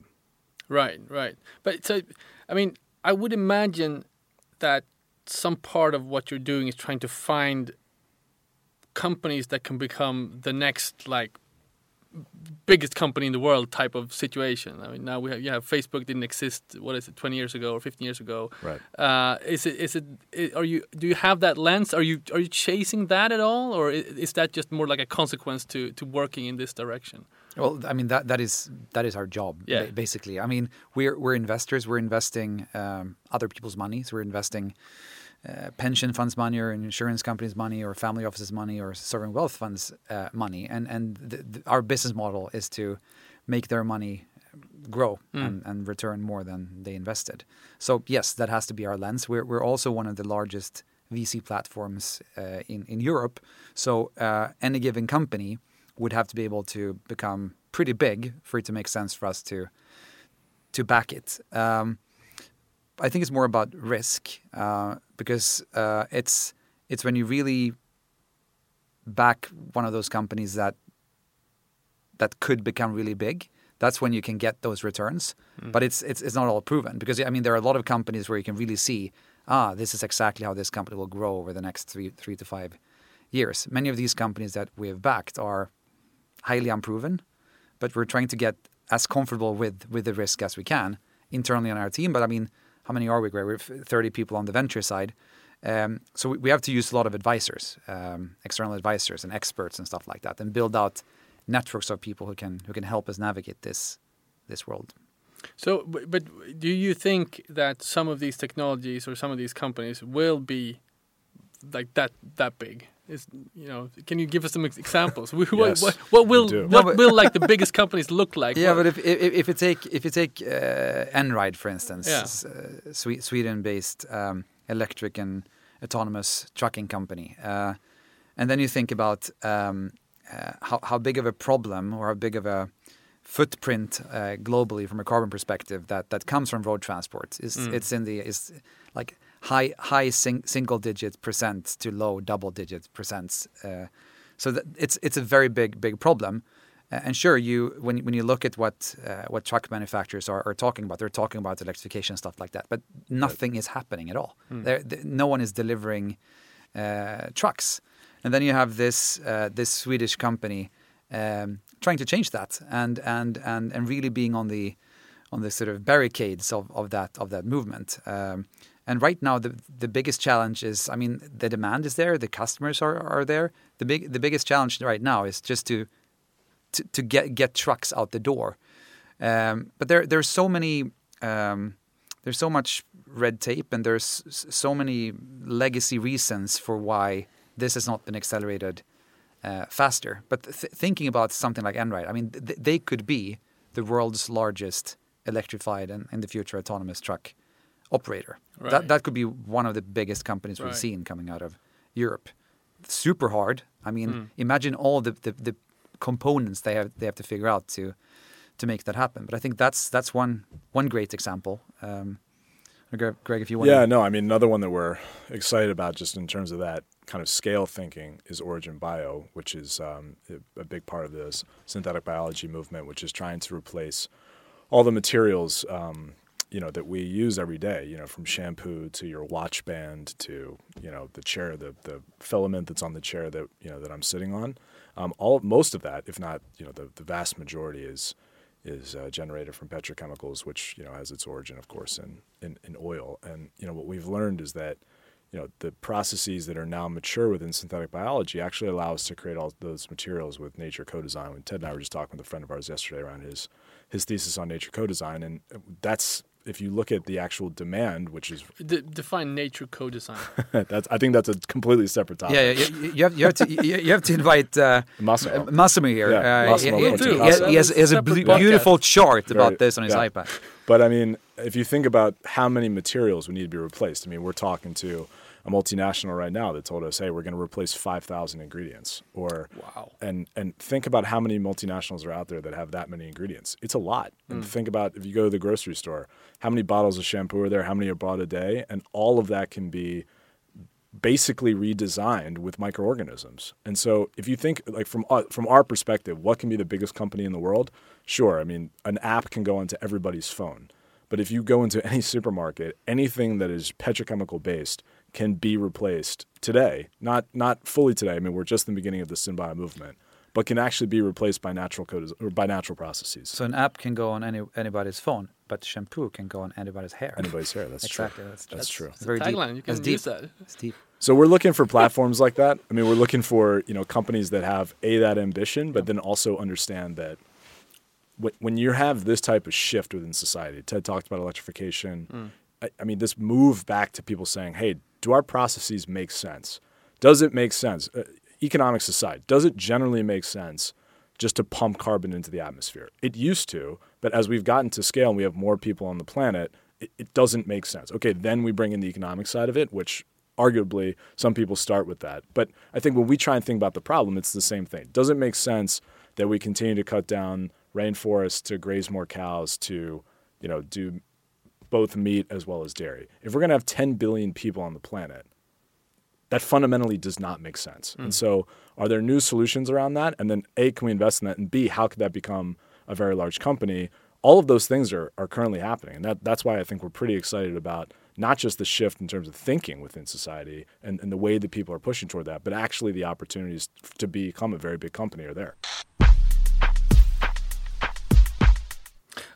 Right, right. But so, I mean, I would imagine that some part of what you're doing is trying to find companies that can become the next like biggest company in the world type of situation. I mean, now we have you have Facebook didn't exist. What is it, twenty years ago or fifteen years ago? right Uh, is it is it are you do you have that lens? Are you are you chasing that at all, or is that just more like a consequence to to working in this direction? Well, I mean that that is that is our job. Yeah. ba- basically. I mean, we're we're investors. We're investing um, other people's money. So we're investing uh, pension funds money, or insurance companies' money, or family offices' money, or sovereign wealth funds' uh, money. And and the, the, our business model is to make their money grow and, and return more than they invested. So yes, that has to be our lens. We're we're also one of the largest VC platforms uh, in in Europe. So uh, any given company would have to be able to become pretty big for it to make sense for us to to back it. Um, I think it's more about risk uh, because uh, it's it's when you really back one of those companies that that could become really big. That's when you can get those returns, but it's it's it's not all proven because I mean there are a lot of companies where you can really see ah this is exactly how this company will grow over the next three three to five years. Many of these companies that we have backed are highly unproven, but we're trying to get as comfortable with with the risk as we can internally on our team. But I mean, how many are we? Greg? We're 30 people on the venture side. Um, so we, we have to use a lot of advisors, um, external advisors and experts and stuff like that, and build out networks of people who can who can help us navigate this this world. So, but do you think that some of these technologies or some of these companies will be like that that big? Is you know? Can you give us some examples? what, Yes, what, what will what No, but- will like the biggest companies look like? Yeah, What- but if if, if you take if you take uh, Einride for instance, Yeah. uh, Sweden-based um, electric and autonomous trucking company, uh, and then you think about um, uh, how how big of a problem or how big of a footprint uh, globally from a carbon perspective that that comes from road transport is Mm. it's in the is like high high sing, single digit percent to low double digit percents. Uh, so that it's it's a very big big problem. Uh, and sure, you when when you look at what uh, what truck manufacturers are, are talking about, they're talking about electrification and stuff like that. But nothing is happening at all. There, th- no one is delivering uh, trucks. And then you have this uh, this Swedish company um, trying to change that and and and and really being on the on the sort of barricades of, of that of that movement. Um, And right now, the the biggest challenge is, I mean, the demand is there, the customers are, are there. The big the biggest challenge right now is just to to, to get get trucks out the door. Um, but there there's so many um, there's so much red tape and there's so many legacy reasons for why this has not been accelerated uh, faster. But th- thinking about something like Einride, I mean, th- they could be the world's largest electrified and in the future autonomous truck operator. Right. That that could be one of the biggest companies we've Right. seen coming out of Europe. Super hard. I mean, Mm. imagine all the, the, the components they have they have to figure out to to make that happen. But I think that's that's one one great example. Um, Greg, Greg, if you want, Yeah, no, I mean another one that we're excited about just in terms of that kind of scale thinking is Origin Bio, which is um, a- a big part of this synthetic biology movement, which is trying to replace all the materials um, you know that we use every day. You know, from shampoo to your watch band to you know the chair, the the filament that's on the chair that you know that I'm sitting on. Um, all most of that, if not you know the, the vast majority, is is uh, generated from petrochemicals, which you know has its origin, of course, in, in in oil. And you know what we've learned is that you know the processes that are now mature within synthetic biology actually allow us to create all those materials with nature co-design. When Ted and I were just talking with a friend of ours yesterday around his his thesis on nature co-design, and that's if you look at the actual demand, which is De- define nature co-design. that's I think that's a completely separate topic. yeah, yeah, you, you have you have to you, you have to invite uh, Massimo. Massimo here. Yeah, uh, Massimo he, he- he has, he has, he has a Separate blu- podcast. beautiful chart about Right, this on his yeah. iPad. But I mean, if you think about how many materials would need to be replaced, I mean, we're talking to a multinational right now that told us, "Hey, we're going to replace 5,000 ingredients." Or Wow. and and think about how many multinationals are out there that have that many ingredients. It's a lot. And Mm. think about if you go to the grocery store, how many bottles of shampoo are there? How many are bought a day? And all of that can be basically redesigned with microorganisms. And so if you think like from uh, from our perspective, what can be the biggest company in the world? Sure, I mean, an app can go into everybody's phone. But if you go into any supermarket, anything that is petrochemical based can be replaced today. Not not fully today. I mean, we're just in the beginning of the Synbio movement, but can actually be replaced by natural code or by natural processes. So an app can go on any anybody's phone, but shampoo can go on anybody's hair. Anybody's hair. That's exactly. true. That's, That's true. Very deep. Tagline. You That's can deep. use that. It's deep. So we're looking for platforms like that. I mean, we're looking for you know companies that have a that ambition, but then also understand that when you have this type of shift within society, Ted talked about electrification. Mm. I, I mean, this move back to people saying, "Hey, do our processes make sense? Does it make sense, uh, economics aside? Does it generally make sense?" Just to pump carbon into the atmosphere. It used to, but as we've gotten to scale and we have more people on the planet, it, it doesn't make sense. Okay, then we bring in the economic side of it, which arguably some people start with that. But I think when we try and think about the problem, it's the same thing. Does it make sense that we continue to cut down rainforests to graze more cows to, you know, do both meat as well as dairy? If we're going to have 10 billion people on the planet, that fundamentally does not make sense. And mm. so, are there new solutions around that? And then, A, can we invest in that? And B, how could that become a very large company? All of those things are, are currently happening. And that, that's why I think we're pretty excited about not just the shift in terms of thinking within society and, and the way that people are pushing toward that, but actually the opportunities to become a very big company are there.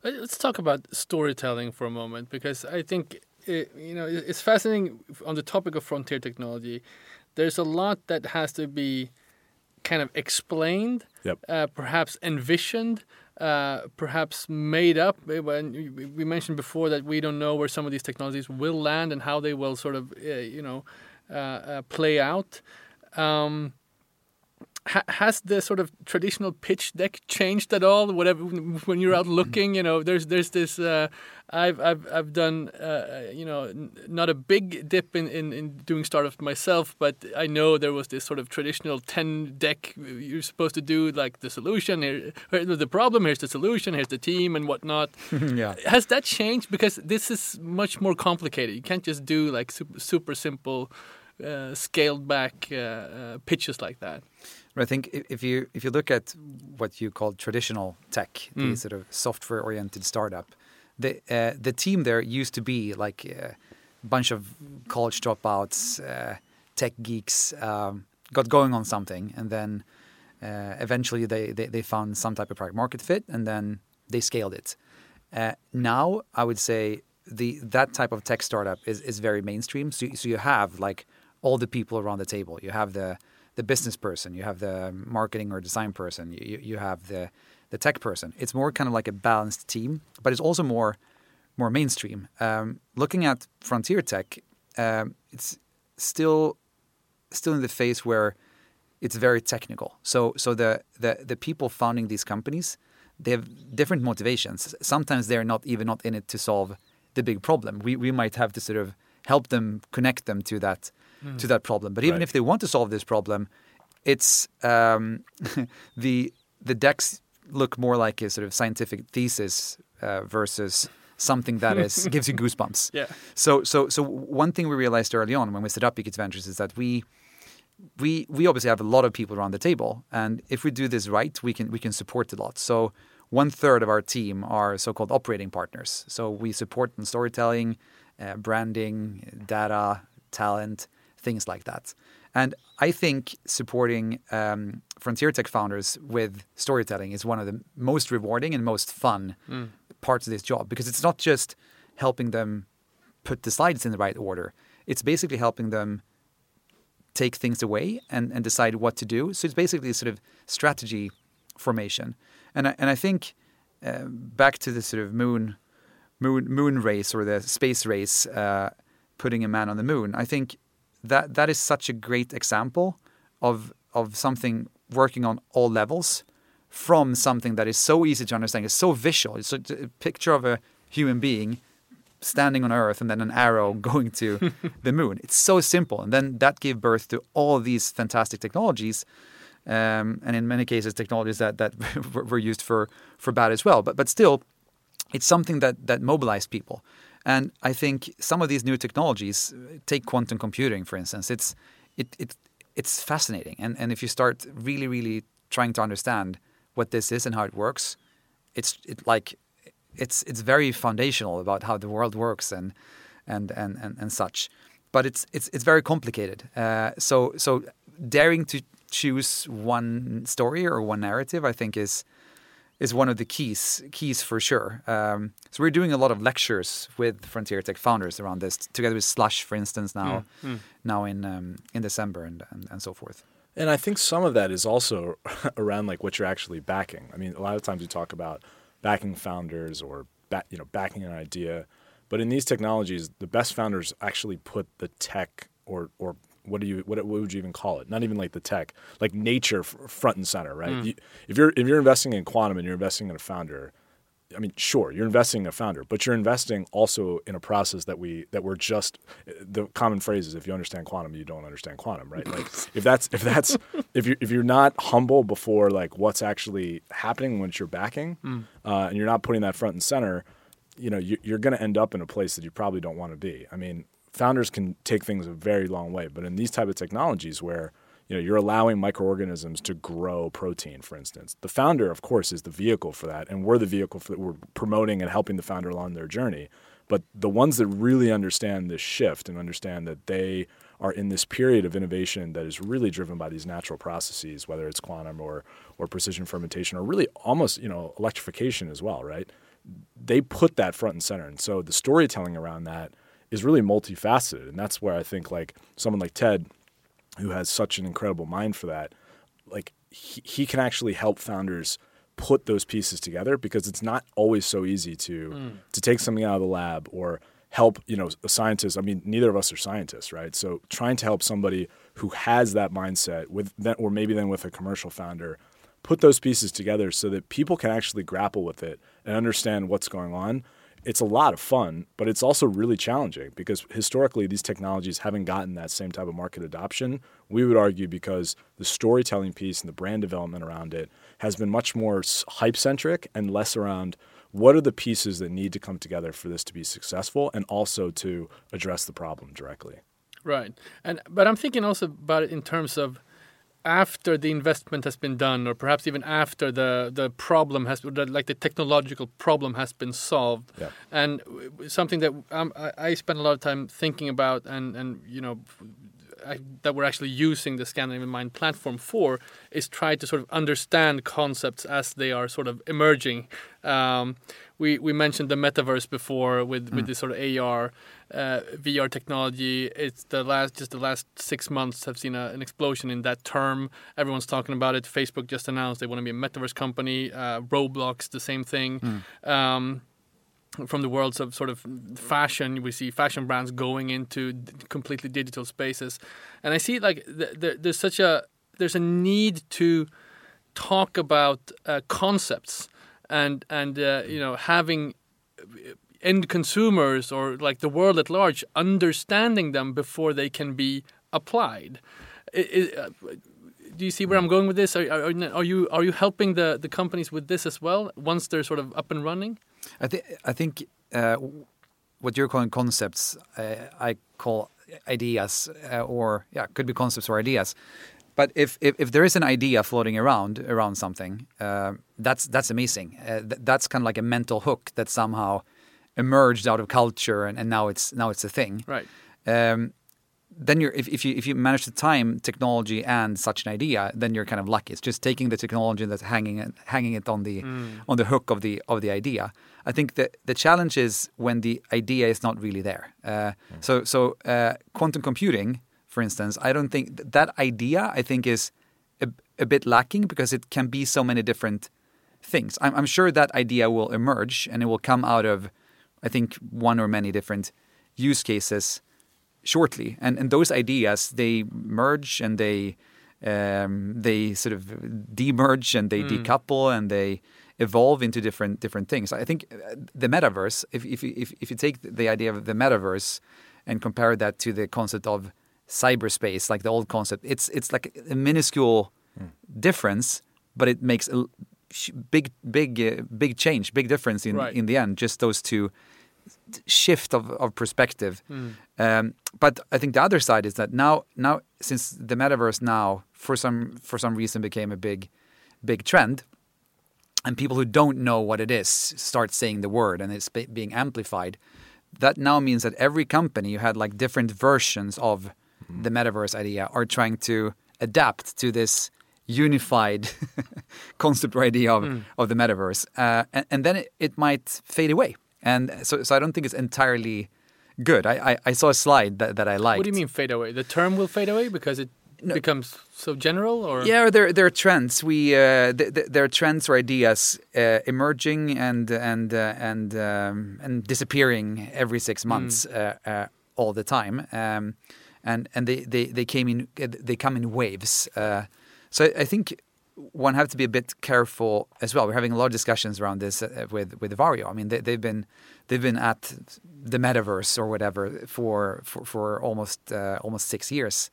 Let's talk about storytelling for a moment because I think it, you know it's fascinating on the topic of frontier technology. There's a lot that has to be kind of explained, Yep. uh, perhaps envisioned, uh, perhaps made up. Uh, When we- we mentioned before that we don't know where some of these technologies will land and how they will sort of uh, you know uh, uh, play out. Um, ha- has the sort of traditional pitch deck changed at all? Whatever when you're out looking, you know, there's there's this. Uh, I've I've I've done uh, you know n- not a big dip in, in, in doing startups myself, but I know there was this sort of traditional ten deck. You're supposed to do like the solution here, the problem. Here's the solution. Here's the team and whatnot. yeah. Has that changed? Because this is much more complicated. You can't just do like super, super simple, uh, scaled back uh, uh, pitches like that. I think if you if you look at what you call traditional tech, the Mm. sort of software oriented startup, the uh, the team there used to be like a bunch of college dropouts, uh, tech geeks, um, got going on something, and then uh, eventually they, they they found some type of product market fit, and then they scaled it. Uh, now I would say the that type of tech startup is, is very mainstream. So so you have like all the people around the table. You have the the business person, you have the marketing or design person, you you have the the tech person. It's more kind of like a balanced team, but it's also more more mainstream. Um, looking at frontier tech, um, it's still still in the phase where it's very technical. So so the the the people founding these companies, they have different motivations. Sometimes they're not even not in it to solve the big problem. We we might have to sort of help them connect them to that mm. to that problem. But even right. if they want to solve this problem, it's um, the the decks look more like a sort of scientific thesis uh, versus something that is gives you goosebumps. Yeah. So so so one thing we realized early on when we set up EQT Ventures is that we we we obviously have a lot of people around the table, and if we do this right, we can we can support a lot. So one third of our team are so-called operating partners. So we support in storytelling, uh, branding, data, talent, things like that. And I think supporting um, frontier tech founders with storytelling is one of the most rewarding and most fun mm. parts of this job because it's not just helping them put the slides in the right order. It's basically helping them take things away and, and decide what to do. So it's basically a sort of strategy formation. And I, and I think uh, back to the sort of moon moon moon race or the space race, uh, putting a man on the moon. I think that that is such a great example of of something working on all levels from something that is so easy to understand. It's so visual. It's a, a picture of a human being standing on Earth and then an arrow going to the moon. It's so simple, and then that gave birth to all these fantastic technologies. Um, and in many cases, technologies that that were used for for bad as well. But but still, it's something that that mobilized people. And I think some of these new technologies, take quantum computing for instance, it's it, it it's fascinating. And and if you start really really trying to understand what this is and how it works, it's it like it's it's very foundational about how the world works and and and and, and such. But it's it's it's very complicated. Uh, so so daring to choose one story or one narrative, I think is is one of the keys keys for sure. Um, so we're doing a lot of lectures with Frontier Tech founders around this, together with Slush, for instance, now mm, mm. now in um, in December and, and, and so forth. And I think some of that is also around like what you're actually backing. I mean, a lot of times we talk about backing founders or back, you know backing an idea, but in these technologies, the best founders actually put the tech or or what do you what, what would you even call it? Not even like the tech, like nature front and center, right? Mm. You, if you're if you're investing in quantum and you're investing in a founder, I mean, sure, you're investing in a founder, but you're investing also in a process that we that we're just the common phrase is if you understand quantum, you don't understand quantum, right? Like if that's if that's if you if you're not humble before like what's actually happening once you're backing, mm. uh, and you're not putting that front and center, you know, you, you're going to end up in a place that you probably don't want to be. I mean, founders can take things a very long way, but in these type of technologies where you know you're allowing microorganisms to grow protein, for instance, the founder, of course, is the vehicle for that, and we're the vehicle for that. We're promoting and helping the founder along their journey. But the ones that really understand this shift and understand that they are in this period of innovation that is really driven by these natural processes, whether it's quantum or or precision fermentation, or really almost you know electrification as well, right? They put that front and center, and so the storytelling around that is really multifaceted, and that's where I think like someone like Ted, who has such an incredible mind for that, like he, he can actually help founders put those pieces together because it's not always so easy to mm. to take something out of the lab or help you know a scientist i mean neither of us are scientists right so trying to help somebody who has that mindset with that or maybe then with a commercial founder put those pieces together so that people can actually grapple with it and understand what's going on it's a lot of fun, but it's also really challenging because historically these technologies haven't gotten that same type of market adoption. We would argue because the storytelling piece and the brand development around it has been much more hype centric and less around what are the pieces that need to come together for this to be successful and also to address the problem directly. Right. And but I'm thinking also about it in terms of after the investment has been done, or perhaps even after the the problem has, like the technological problem has been solved, yeah. and something that um, I, I spend a lot of time thinking about, and and you know, uh, that we're actually using the Scandinavian Mind platform for is try to sort of understand concepts as they are sort of emerging. Um, we we mentioned the metaverse before with with this sort of AR. Uh, VR technology. It's the last just the last six months have seen a, an explosion in that term. Everyone's talking about it. Facebook just announced they want to be a metaverse company. Uh, Roblox, the same thing. Um, from the worlds of sort of fashion, we see fashion brands going into d- completely digital spaces, and I see like th- th- there's such a there's a need to talk about uh, concepts and and uh, you know having end consumers or like the world at large understanding them before they can be applied. I- I- uh, do you see where I'm going with this? Are, are, are you are you helping the, the companies with this as well once they're sort of up and running? I think I think uh, what you're calling concepts, uh, I call ideas, uh, or yeah, could be concepts or ideas. But if, if, if there is an idea floating around around something, uh, that's that's amazing. Uh, th- that's kind of like a mental hook that somehow emerged out of culture, and, and now it's now it's a thing. Right. Um, then you're if, if you if you manage to time technology and such an idea, then you're kind of lucky. It's just taking the technology that's hanging it- hanging it on the on the hook of the of the idea. I think that the challenge is when the idea is not really there. Uh, So so uh, quantum computing, for instance, I don't think th- that idea. I think is a, a bit lacking because it can be so many different things. I'm, I'm sure that idea will emerge and it will come out of, I think, one or many different use cases shortly. And and those ideas they merge and they um, they sort of demerge and they decouple and they evolve into different different things. I think uh, the metaverse, if if you- if if you take the idea of the metaverse and compare that to the concept of cyberspace, like the old concept, it's it's like a minuscule difference, but it makes a big big uh, big change, big difference in Right. in the end. Just those two shift of, of perspective. Um, but I think the other side is that now now since the metaverse now for some for some reason became a big big trend, and people who don't know what it is start saying the word and it's be- being amplified. That now means that every company who had like different versions of the metaverse idea are trying to adapt to this unified concept or idea of, of the metaverse. Uh, and, and then it, it might fade away. And so, so I don't think it's entirely good. I, I, I saw a slide that, that I liked. What do you mean fade away? The term will fade away because it becomes so general, or Yeah, there there are trends. We uh, th- th- there are trends or ideas uh, emerging and and uh, and um, and disappearing every six months uh, uh, all the time. Um, and and they, they, they came in they come in waves. Uh, so I think one have to be a bit careful as well. We're having a lot of discussions around this uh, with with Varjo. I mean, they, they've been they've been at the metaverse or whatever for for, for almost uh, almost six years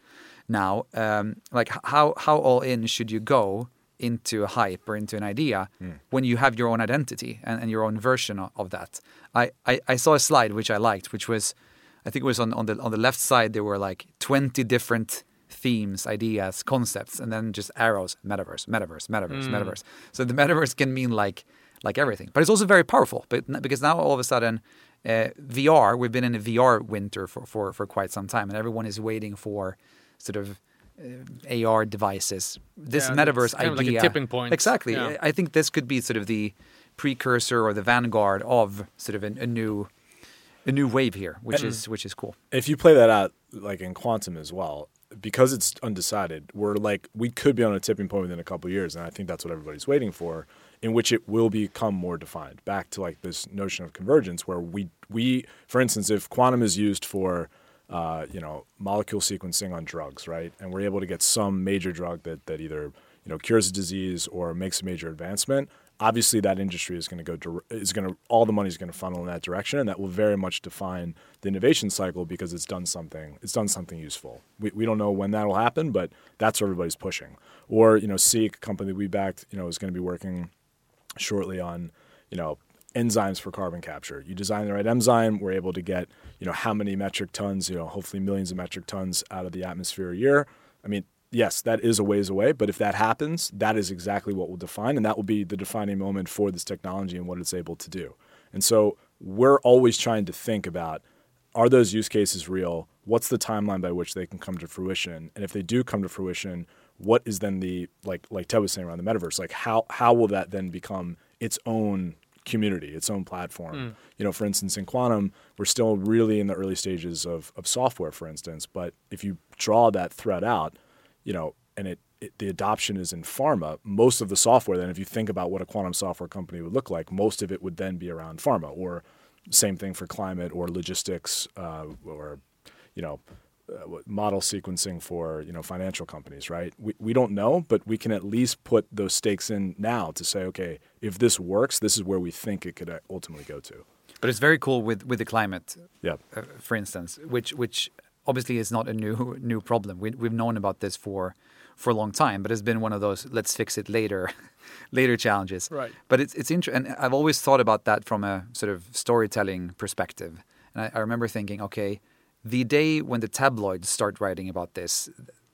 now. Um, like how how all in should you go into a hype or into an idea when you have your own identity and, and your own version of, of that? I, I, I saw a slide which I liked, which was I think it was on, on the on the left side there were like twenty different themes, ideas, concepts, and then just arrows, metaverse, metaverse, metaverse, metaverse. So the metaverse can mean like like everything, but it's also very powerful. But because now all of a sudden, uh, VR, we've been in a VR winter for, for for quite some time, and everyone is waiting for sort of uh, AR devices. This Yeah, metaverse it's kind of like a idea, tipping point. Exactly. Yeah. I think this could be sort of the precursor or the vanguard of sort of a, a new a new wave here, which is which is cool. if you play that out like in quantum as well, because it's undecided, we're like we could be on a tipping point within a couple years, and I think that's what everybody's waiting for, in which it will become more defined. Back to like this notion of convergence, where we we, for instance, if quantum is used for uh, you know molecule sequencing on drugs, right, and we're able to get some major drug that that either you know cures a disease or makes a major advancement obviously that industry is going to go is going to all the money is going to funnel in that direction and that will very much define the innovation cycle because it's done something it's done something useful. We, we don't know when that will happen but that's what everybody's pushing. Or you know seek company we backed you know is going to be working shortly on you know enzymes for carbon capture. You design the right enzyme we're able to get you know how many metric tons you know hopefully millions of metric tons out of the atmosphere a year. I mean yes that is a ways away but if that happens that is exactly what will define and that will be the defining moment for this technology and what it's able to do and so we're always trying to think about are those use cases real what's the timeline by which they can come to fruition? And if they do come to fruition, what is then the like like Ted was saying around the metaverse? Like how how will that then become its own community, its own platform? Mm. You know, for instance, in quantum, we're still really in the early stages of of software, for instance. But if you draw that thread out, you know, and it, it the adoption is in pharma, most of the software then, if you think about what a quantum software company would look like, most of it would then be around pharma or same thing for climate or logistics uh, or you know uh, model sequencing for you know financial companies right? We, we don't know but we can at least put those stakes in now to say okay if this works this is where we think it could uh, ultimately go to. But it's very cool with with the climate, yeah. uh, for instance, which which obviously it's not a new new problem. We, we've known about this for for a long time, but it's been one of those let's fix it later, later challenges. Right. But it's it's interesting, and I've always thought about that from a sort of storytelling perspective. And I, I remember thinking, okay, the day when the tabloids start writing about this,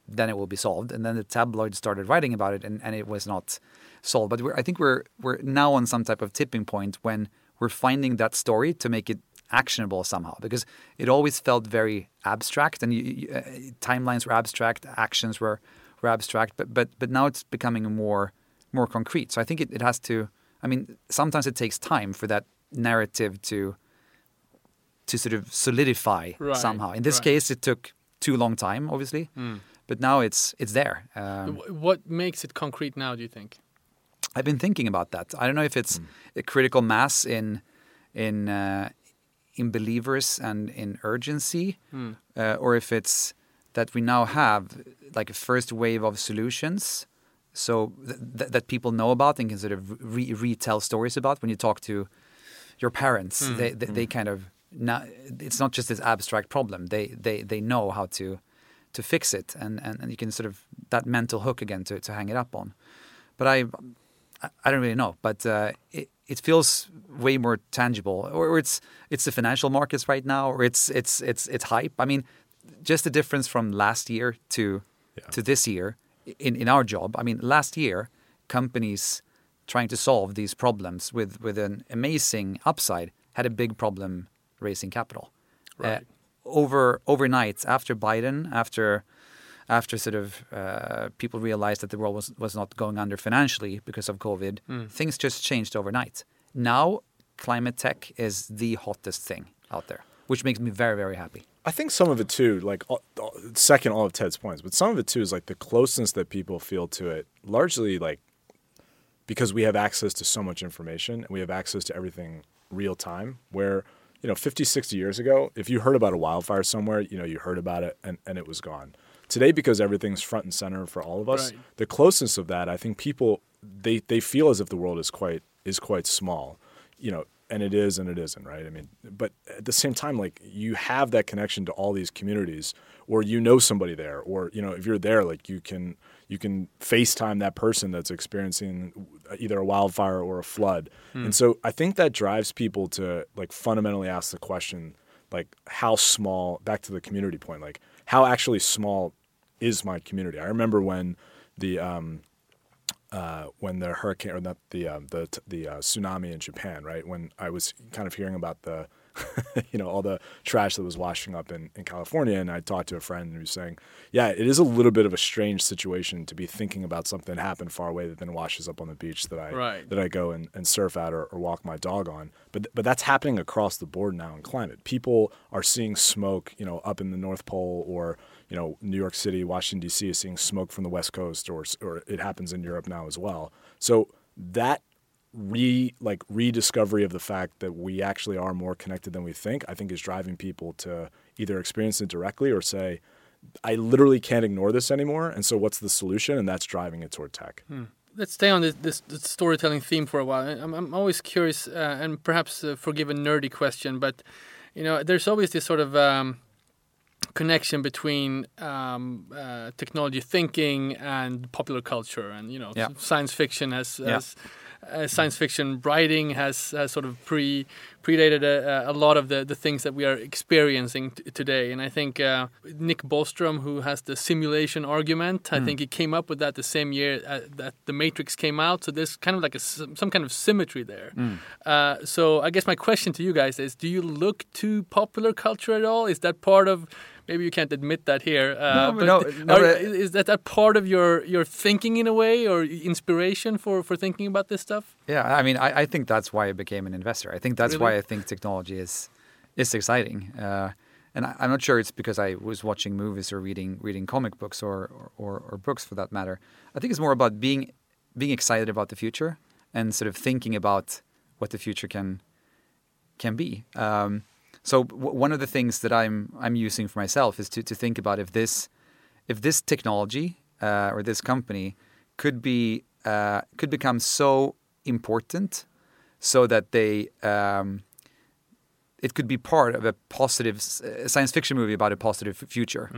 then it will be solved. And then the tabloids started writing about it, and, and it was not solved. But we're, I think we're we're now on some type of tipping point when we're finding that story to make it actionable somehow because it always felt very abstract and you, you, uh, timelines were abstract actions were were abstract but but but now it's becoming more more concrete so i think it, it has to i mean sometimes it takes time for that narrative to to sort of solidify Right, somehow in this right. case it took too long time obviously but now it's it's there um, What makes it concrete now? Do you think? I've been thinking about that. I don't know if it's a critical mass in in uh, in believers and in urgency, hmm. uh, or if it's that we now have like a first wave of solutions, so th- th- that people know about and can sort of re- retell stories about. When you talk to your parents, hmm. they, they they hmm. kind of now it's not just this abstract problem. They they they know how to to fix it, and, and, and you can sort of that mental hook again to, to hang it up on. But I I- don't really know, but uh, it it feels way more tangible, or, or it's it's the financial markets right now, or it's it's it's it's hype. I mean, just the difference from last year to Yeah. to this year in in our job. I mean, last year companies trying to solve these problems with with an amazing upside had a big problem raising capital. Right. Uh, over overnight after Biden, after after sort of uh, people realized that the world was, was not going under financially because of COVID, hmm. things just changed overnight. Now, climate tech is the hottest thing out there, which makes me very, very happy. I think some of it too, like all, all- second all of Ted's points, but some of it too is like the closeness that people feel to it, largely like because we have access to so much information and we have access to everything real time. Where you know, 50, 60 years ago, if you heard about a wildfire somewhere, you know, you heard about it and, and it was gone. Today, because everything's front and center for all of us, Right. the closeness of that, I think people they they feel as if the world is quite is quite small, you know, and it is and it isn't, right? I mean, but at the same time, like you have that connection to all these communities, or you know somebody there, or you know if you're there, like you can you can FaceTime that person that's experiencing either a wildfire or a flood, hmm. and so I think that drives people to like fundamentally ask the question, like how small. Back to the community point, like how actually small is my community? I remember when the um, uh, when the hurricane or not the um, the the uh, tsunami in Japan, right? When I was kind of hearing about the, you know, all the trash that was washing up in, in California, and I talked to a friend who was saying, yeah, it is a little bit of a strange situation to be thinking about something that happened far away that then washes up on the beach that I Right. that I go and, and surf at or, or walk my dog on. But but that's happening across the board now in climate. People are seeing smoke, you know, up in the North Pole or you know New York City, Washington D.C. is seeing smoke from the West Coast, or or it happens in Europe now as well. So that re like rediscovery of the fact that we actually are more connected than we think, I think is driving people to either experience it directly or say, I literally can't ignore this anymore. And so what's the solution? And that's driving it toward tech. Let's stay on this, this, this storytelling theme for a while. I'm, I'm always curious, uh, and perhaps uh, forgive a nerdy question, but you know, there's always this sort of um, connection between um, uh, technology thinking and popular culture, and you know, Yeah. science fiction has. Yeah. uh, science fiction writing has, has sort of pre predated a, a lot of the, the things that we are experiencing t- today. And I think uh, Nick Bostrom, who has the simulation argument, I think he came up with that the same year uh, that The Matrix came out. So there's kind of like a, some kind of symmetry there. Uh, so I guess my question to you guys is: Do you look to popular culture at all? Is that part of maybe you can't admit that here. Uh, No, but no, no, are- is that a part of your your thinking in a way, or inspiration for for thinking about this stuff? Yeah, I mean, I, I think that's why I became an investor. I think that's Really? why I think technology is is exciting. Uh, and I, I'm not sure it's because I was watching movies or reading reading comic books or, or, or books for that matter. I think it's more about being being excited about the future and sort of thinking about what the future can can be. Um, so w- one of the things that I'm I'm using for myself is to, to think about if this if this technology uh, or this company could be uh, could become so important so that they um, it could be part of a positive s- uh, science fiction movie about a positive future.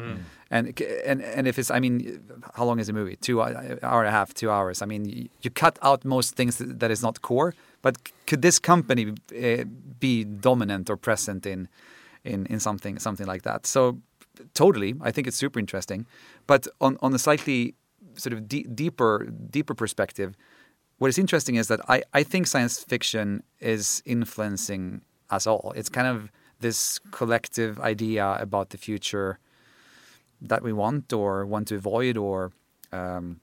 And and and if it's I mean how long is a movie? Two hour and a half two hours. I mean you cut out most things that is not core but could this company uh, be dominant or present in in in something something like that so totally I think it's super interesting but on on a slightly sort of de- deeper deeper perspective what is interesting is that I, I think science fiction is influencing us all. It's kind of this collective idea about the future that we want or want to avoid or um,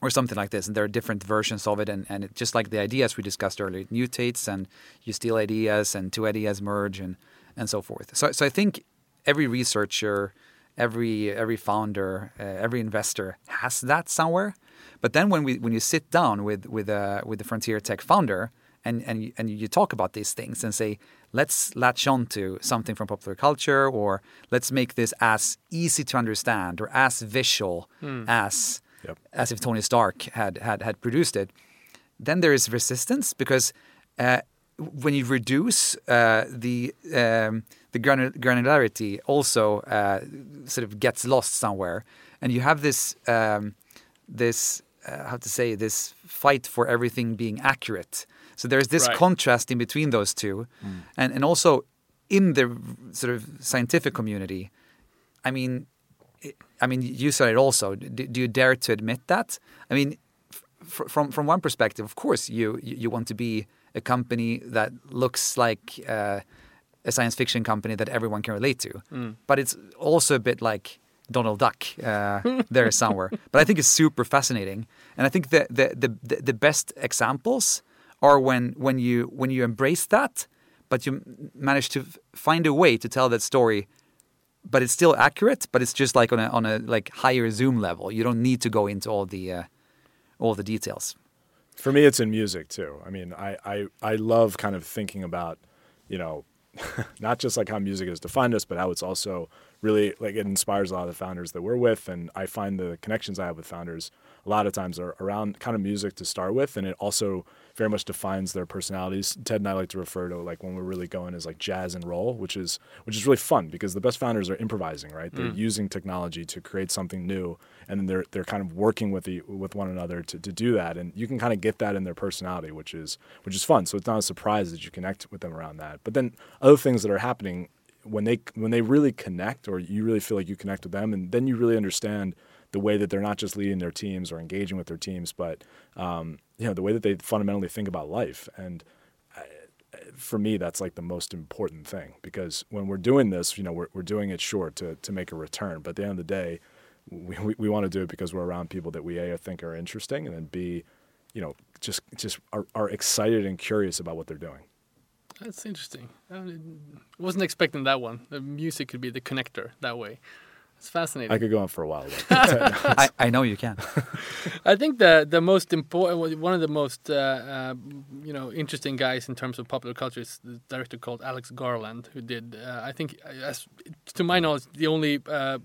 or something like this. And there are different versions of it. And, and it, just like the ideas we discussed earlier, it mutates and you steal ideas and two ideas merge and, and so forth. So, so I think every researcher, every every founder, uh, every investor has that somewhere. But then when we when you sit down with with uh, with the Frontier Tech founder and and and you talk about these things and say let's latch on to something from popular culture or let's make this as easy to understand or as visual as Yep. as if Tony Stark had had had produced it, then there is resistance because uh, when you reduce uh, the um, the granularity, also uh, sort of gets lost somewhere, and you have this um, this uh, how to say this fight for everything being accurate. So there's this Right. contrast in between those two, and and also in the sort of scientific community. I mean, I- mean, you said it also. Do, do you dare to admit that? I mean, f- from from one perspective, of course, you you want to be a company that looks like uh, a science fiction company that everyone can relate to, but it's also a bit like Donald Duck uh, there somewhere. But I think it's super fascinating, and I think the the the, the, the best examples are when when you when you embrace that, but you manage to find a way to tell that story but it's still accurate. But it's just like on a on a like higher zoom level. You don't need to go into all the uh, all the details. For me, it's in music too. I mean, I, I, I love kind of thinking about, you know, not just like how music has defined us, but how it's also really like it inspires a lot of the founders that we're with. And I find the connections I have with founders a lot of times are around kind of music to start with. And it also very much defines their personalities. Ted and I like to refer to like when we're really going is like jazz and roll, which is which is really fun because the best founders are improvising, right? They're using technology to create something new, and then they're they're kind of working with the with one another to, to do that, and you can kind of get that in their personality, which is which is fun. So it's not a surprise that you connect with them around that. But then other things that are happening when they when they really connect, or you really feel like you connect with them, and then you really understand the way that they're not just leading their teams or engaging with their teams, but um, you know the way that they fundamentally think about life. And uh, for me, that's like the most important thing because when we're doing this, you know, we're, we're doing it short to, to make a return. But at the end of the day, we, we, we want to do it because we're around people that we A, think are interesting and then B, you know, just, just are, are excited and curious about what they're doing. That's interesting. I wasn't expecting that one. The music could be the connector that way. It's fascinating. I could go on for a while. But I, I know you can. I think the the most important one of the most uh, uh, you know interesting guys in terms of popular culture is the director called Alex Garland, who did uh, I think as to my knowledge the only uh,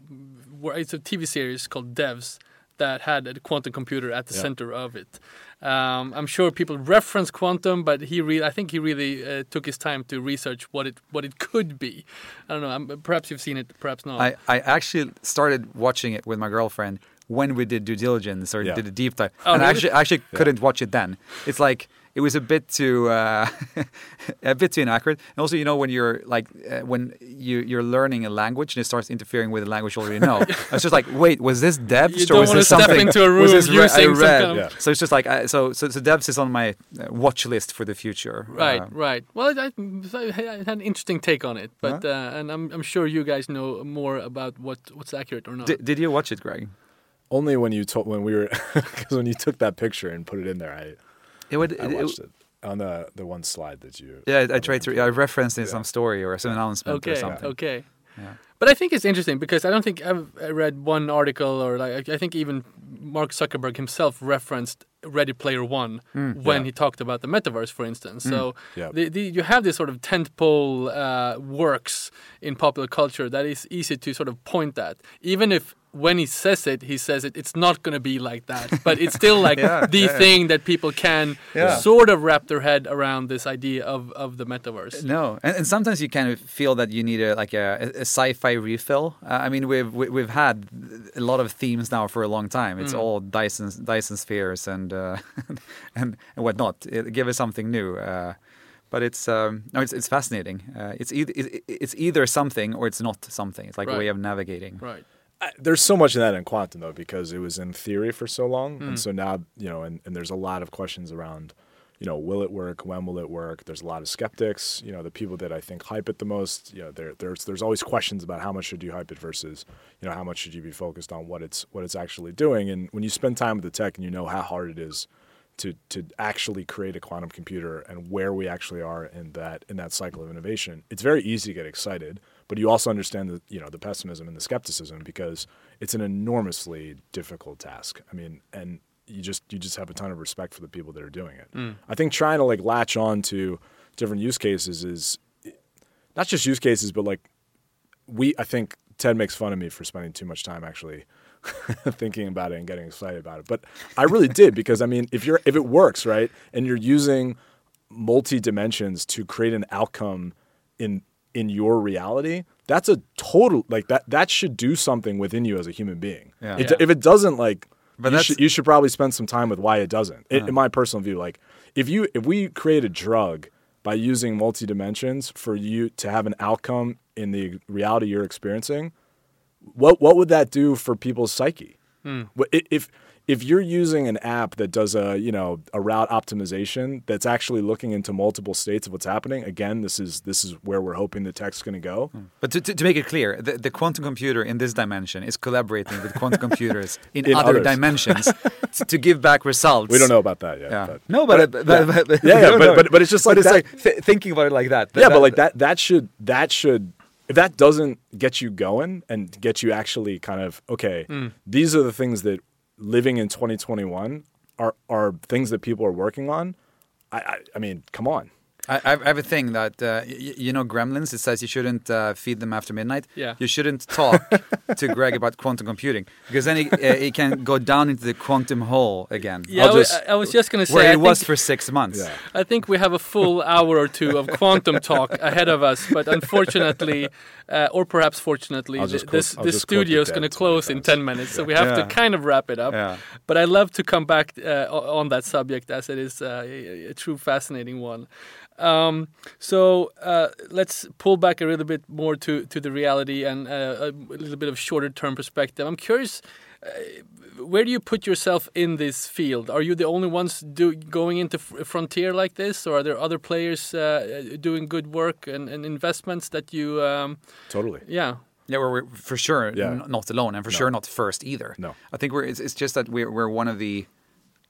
it's a TV series called Devs that had a quantum computer at the Yeah. center of it. Um, I'm sure people reference quantum, but he really I think he really uh, took his time to research what it what it could be. I don't know. I'm, perhaps you've seen it, perhaps not. I, I actually started watching it with my girlfriend when we did due diligence or Yeah. did a deep dive, Oh, and I really? actually actually couldn't watch it then. It's like it was a bit too uh, a bit too inaccurate. And also, you know, when you're like uh, when you you're learning a language and it starts interfering with the language you already know, it's just like, wait, was this Devs You or don't was wanna this step something? into a room was this re- I using some read? kind of- Yeah. So it's just like I, so so so Devs is on my uh, watch list for the future. Right, Uh, right. Well, I, I had an interesting take on it, but uh, and I'm I'm sure you guys know more about what what's accurate or not. Did, did you watch it, Greg? Only when you told when we were because when you took that picture and put it in there, I It would. I watched it on the the one slide that you. Yeah, I, I tried to. I referenced in Yeah. some story or some announcement or okay, something. okay. Yeah. But I think it's interesting because I don't think I've read one article or like I I think even Mark Zuckerberg himself referenced Ready Player One when Yeah. he talked about the metaverse, for instance. So Yeah. the, the, you have this sort of tentpole uh, works in popular culture that is easy to sort of point at, even if when he says it, he says it. It's not going to be like that, but it's still like Yeah, the yeah. thing that people can Yeah. sort of wrap their head around this idea of, of the metaverse. No, and, and sometimes you kind of feel that you need a like a, a sci-fi refill. Uh, I mean, we've we- we've had a lot of themes now for a long time. It's all Dyson Dyson spheres and uh, and and whatnot. It, give us something new. Uh, but it's um, no, it's it's fascinating. Uh, it's either it's either something or it's not something. It's like a way of navigating. Right. There's so much in that in quantum though because it was in theory for so long, Mm. and so now you know, and, and there's a lot of questions around, you know, will it work? When will it work? There's a lot of skeptics. You know, the people that I think hype it the most. You know, there there's there's always questions about how much should you hype it versus, you know, how much should you be focused on what it's what it's actually doing. And when you spend time with the tech and you know how hard it is to to actually create a quantum computer and where we actually are in that in that cycle of innovation, it's very easy to get excited. But you also understand the you know the pessimism and the skepticism because it's an enormously difficult task. I mean, and you just you just have a ton of respect for the people that are doing it. Mm. I think trying to like latch on to different use cases is not just use cases, but like we. I think Ted makes fun of me for spending too much time actually thinking about it and getting excited about it. But I really did because I mean, if you're if it works right and you're using multi dimensions to create an outcome in in your reality, that's a total like that that should do something within you as a human being. Yeah. It- Yeah. If it doesn't, like, But you should, you should probably spend some time with why it doesn't. In- in my personal view, like if you if we create a drug by using multi dimensions for you to have an outcome in the reality you're experiencing, what what would that do for people's psyche? Hmm. I- If if you're using an app that does a you know a route optimization that's actually looking into multiple states of what's happening, again, this is this is where we're hoping the tech's going to go. Hmm. But to, to, to make it clear, the, the quantum computer in this dimension is collaborating with quantum computers in, In other others. dimensions to, to give back results. We don't know about that yet. Yeah. but- no, but, but, but, but, but Yeah, yeah, but- but- but it's just like it's like th- thinking about it like that. yeah, but like that that should that should if that doesn't get you going and get you actually kind of okay, hmm. these are the things that living in 2021 are are things that people are working on. I I, I mean, come on. I, I have a thing that uh, y- you know gremlins. It says you shouldn't uh, feed them after midnight. Yeah. You shouldn't talk to Greg about quantum computing because then he, uh, he can go down into the quantum hole again. Yeah, I'll I wa- just- I, I was just going to say. Where I he was for six months. Yeah. I think we have a full hour or two of quantum talk ahead of us, but unfortunately, uh, or perhaps fortunately, th- just this I'll this studio is going to close in ten minutes, so we have Yeah. to kind of wrap it up. Yeah. But I love to come back uh, on that subject as it is uh, a, a true fascinating one. Um, so uh, let's pull back a little bit more to, to the reality and uh, a little bit of shorter term perspective. I'm curious, uh, where do you put yourself in this field? Are you the only ones do, going into f- frontier like this, or are there other players uh, doing good work and, and investments that you? Um, Totally. yeah, Yeah, we're, we're for sure Yeah. not alone, and for No. sure not first either. No. I think we're. It's, it's just that we're we're one of the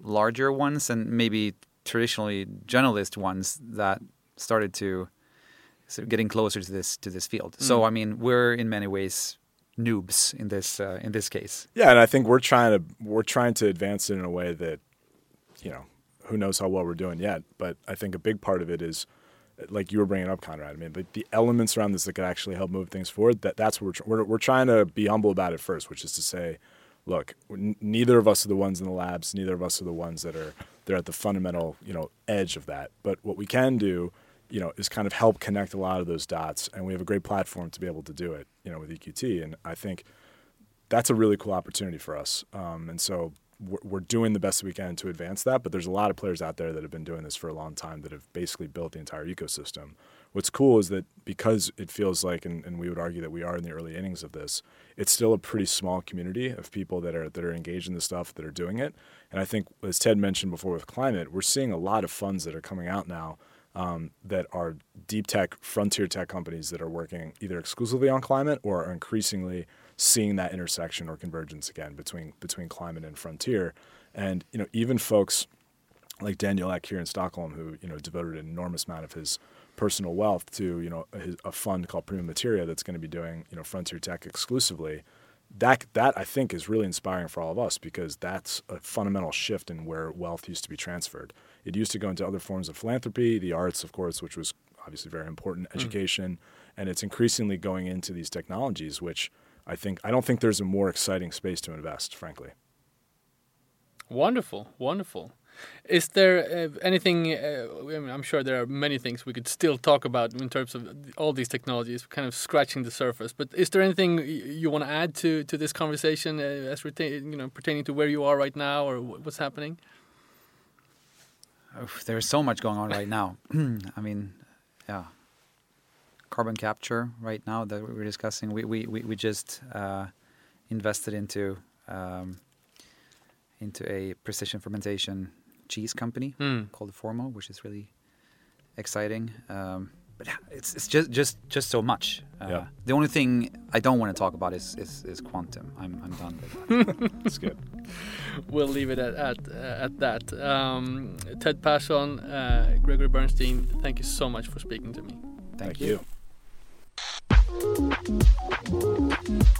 larger ones, and maybe traditionally journalist ones that started to sort of getting closer to this to this field. Mm. So I mean, we're in many ways noobs in this uh, in this case. Yeah, and I think we're trying to we're trying to advance it in a way that, you know, who knows how well we're doing yet. But I think a big part of it is, like you were bringing up, Conrad. I mean, the, the elements around this that could actually help move things forward. That that's what we're, tr- we're we're trying to be humble about it first, which is to say, look, n- neither of us are the ones in the labs. Neither of us are the ones that are they're at the fundamental you know edge of that. But what we can do. You know, is kind of help connect a lot of those dots, and we have a great platform to be able to do it. You know, with EQT, and I think that's a really cool opportunity for us. Um, and so, we're, we're doing the best we can to advance that. But there's a lot of players out there that have been doing this for a long time that have basically built the entire ecosystem. What's cool is that because it feels like, and, and we would argue that we are in the early innings of this, it's still a pretty small community of people that are that are engaged in the stuff that are doing it. And I think, as Ted mentioned before with climate, we're seeing a lot of funds that are coming out now um, that are deep tech, frontier tech companies that are working either exclusively on climate or are increasingly seeing that intersection or convergence again between between climate and frontier. And you know, even folks like Daniel Ek here in Stockholm, who you know devoted an enormous amount of his personal wealth to you know a, a fund called Prima Materia that's going to be doing you know frontier tech exclusively. That that I think is really inspiring for all of us because that's a fundamental shift in where wealth used to be transferred. It used to go into other forms of philanthropy, the arts, of course, which was obviously very important, mm. education, and it's increasingly going into these technologies, which I think I don't think there's a more exciting space to invest, frankly. Wonderful, wonderful. Is there uh, anything? Uh, I mean, I'm sure there are many things we could still talk about in terms of all these technologies, kind of scratching the surface. But is there anything you want to add to to this conversation uh, as you know pertaining to where you are right now or what's happening? Oh, there's so much going on right now. I mean, yeah, carbon capture right now that we're discussing. We we we, we just uh, invested into um, into a precision fermentation cheese company mm. called Formo, which is really exciting. Um, but it's it's just just just so much. Uh, yeah. The only thing I don't want to talk about is is, is quantum. I'm I'm done with that. That's good. We'll leave it at at, uh, at that. Um, Ted Persson, uh, Gregory Bernstein, thank you so much for speaking to me. Thank, thank you. you.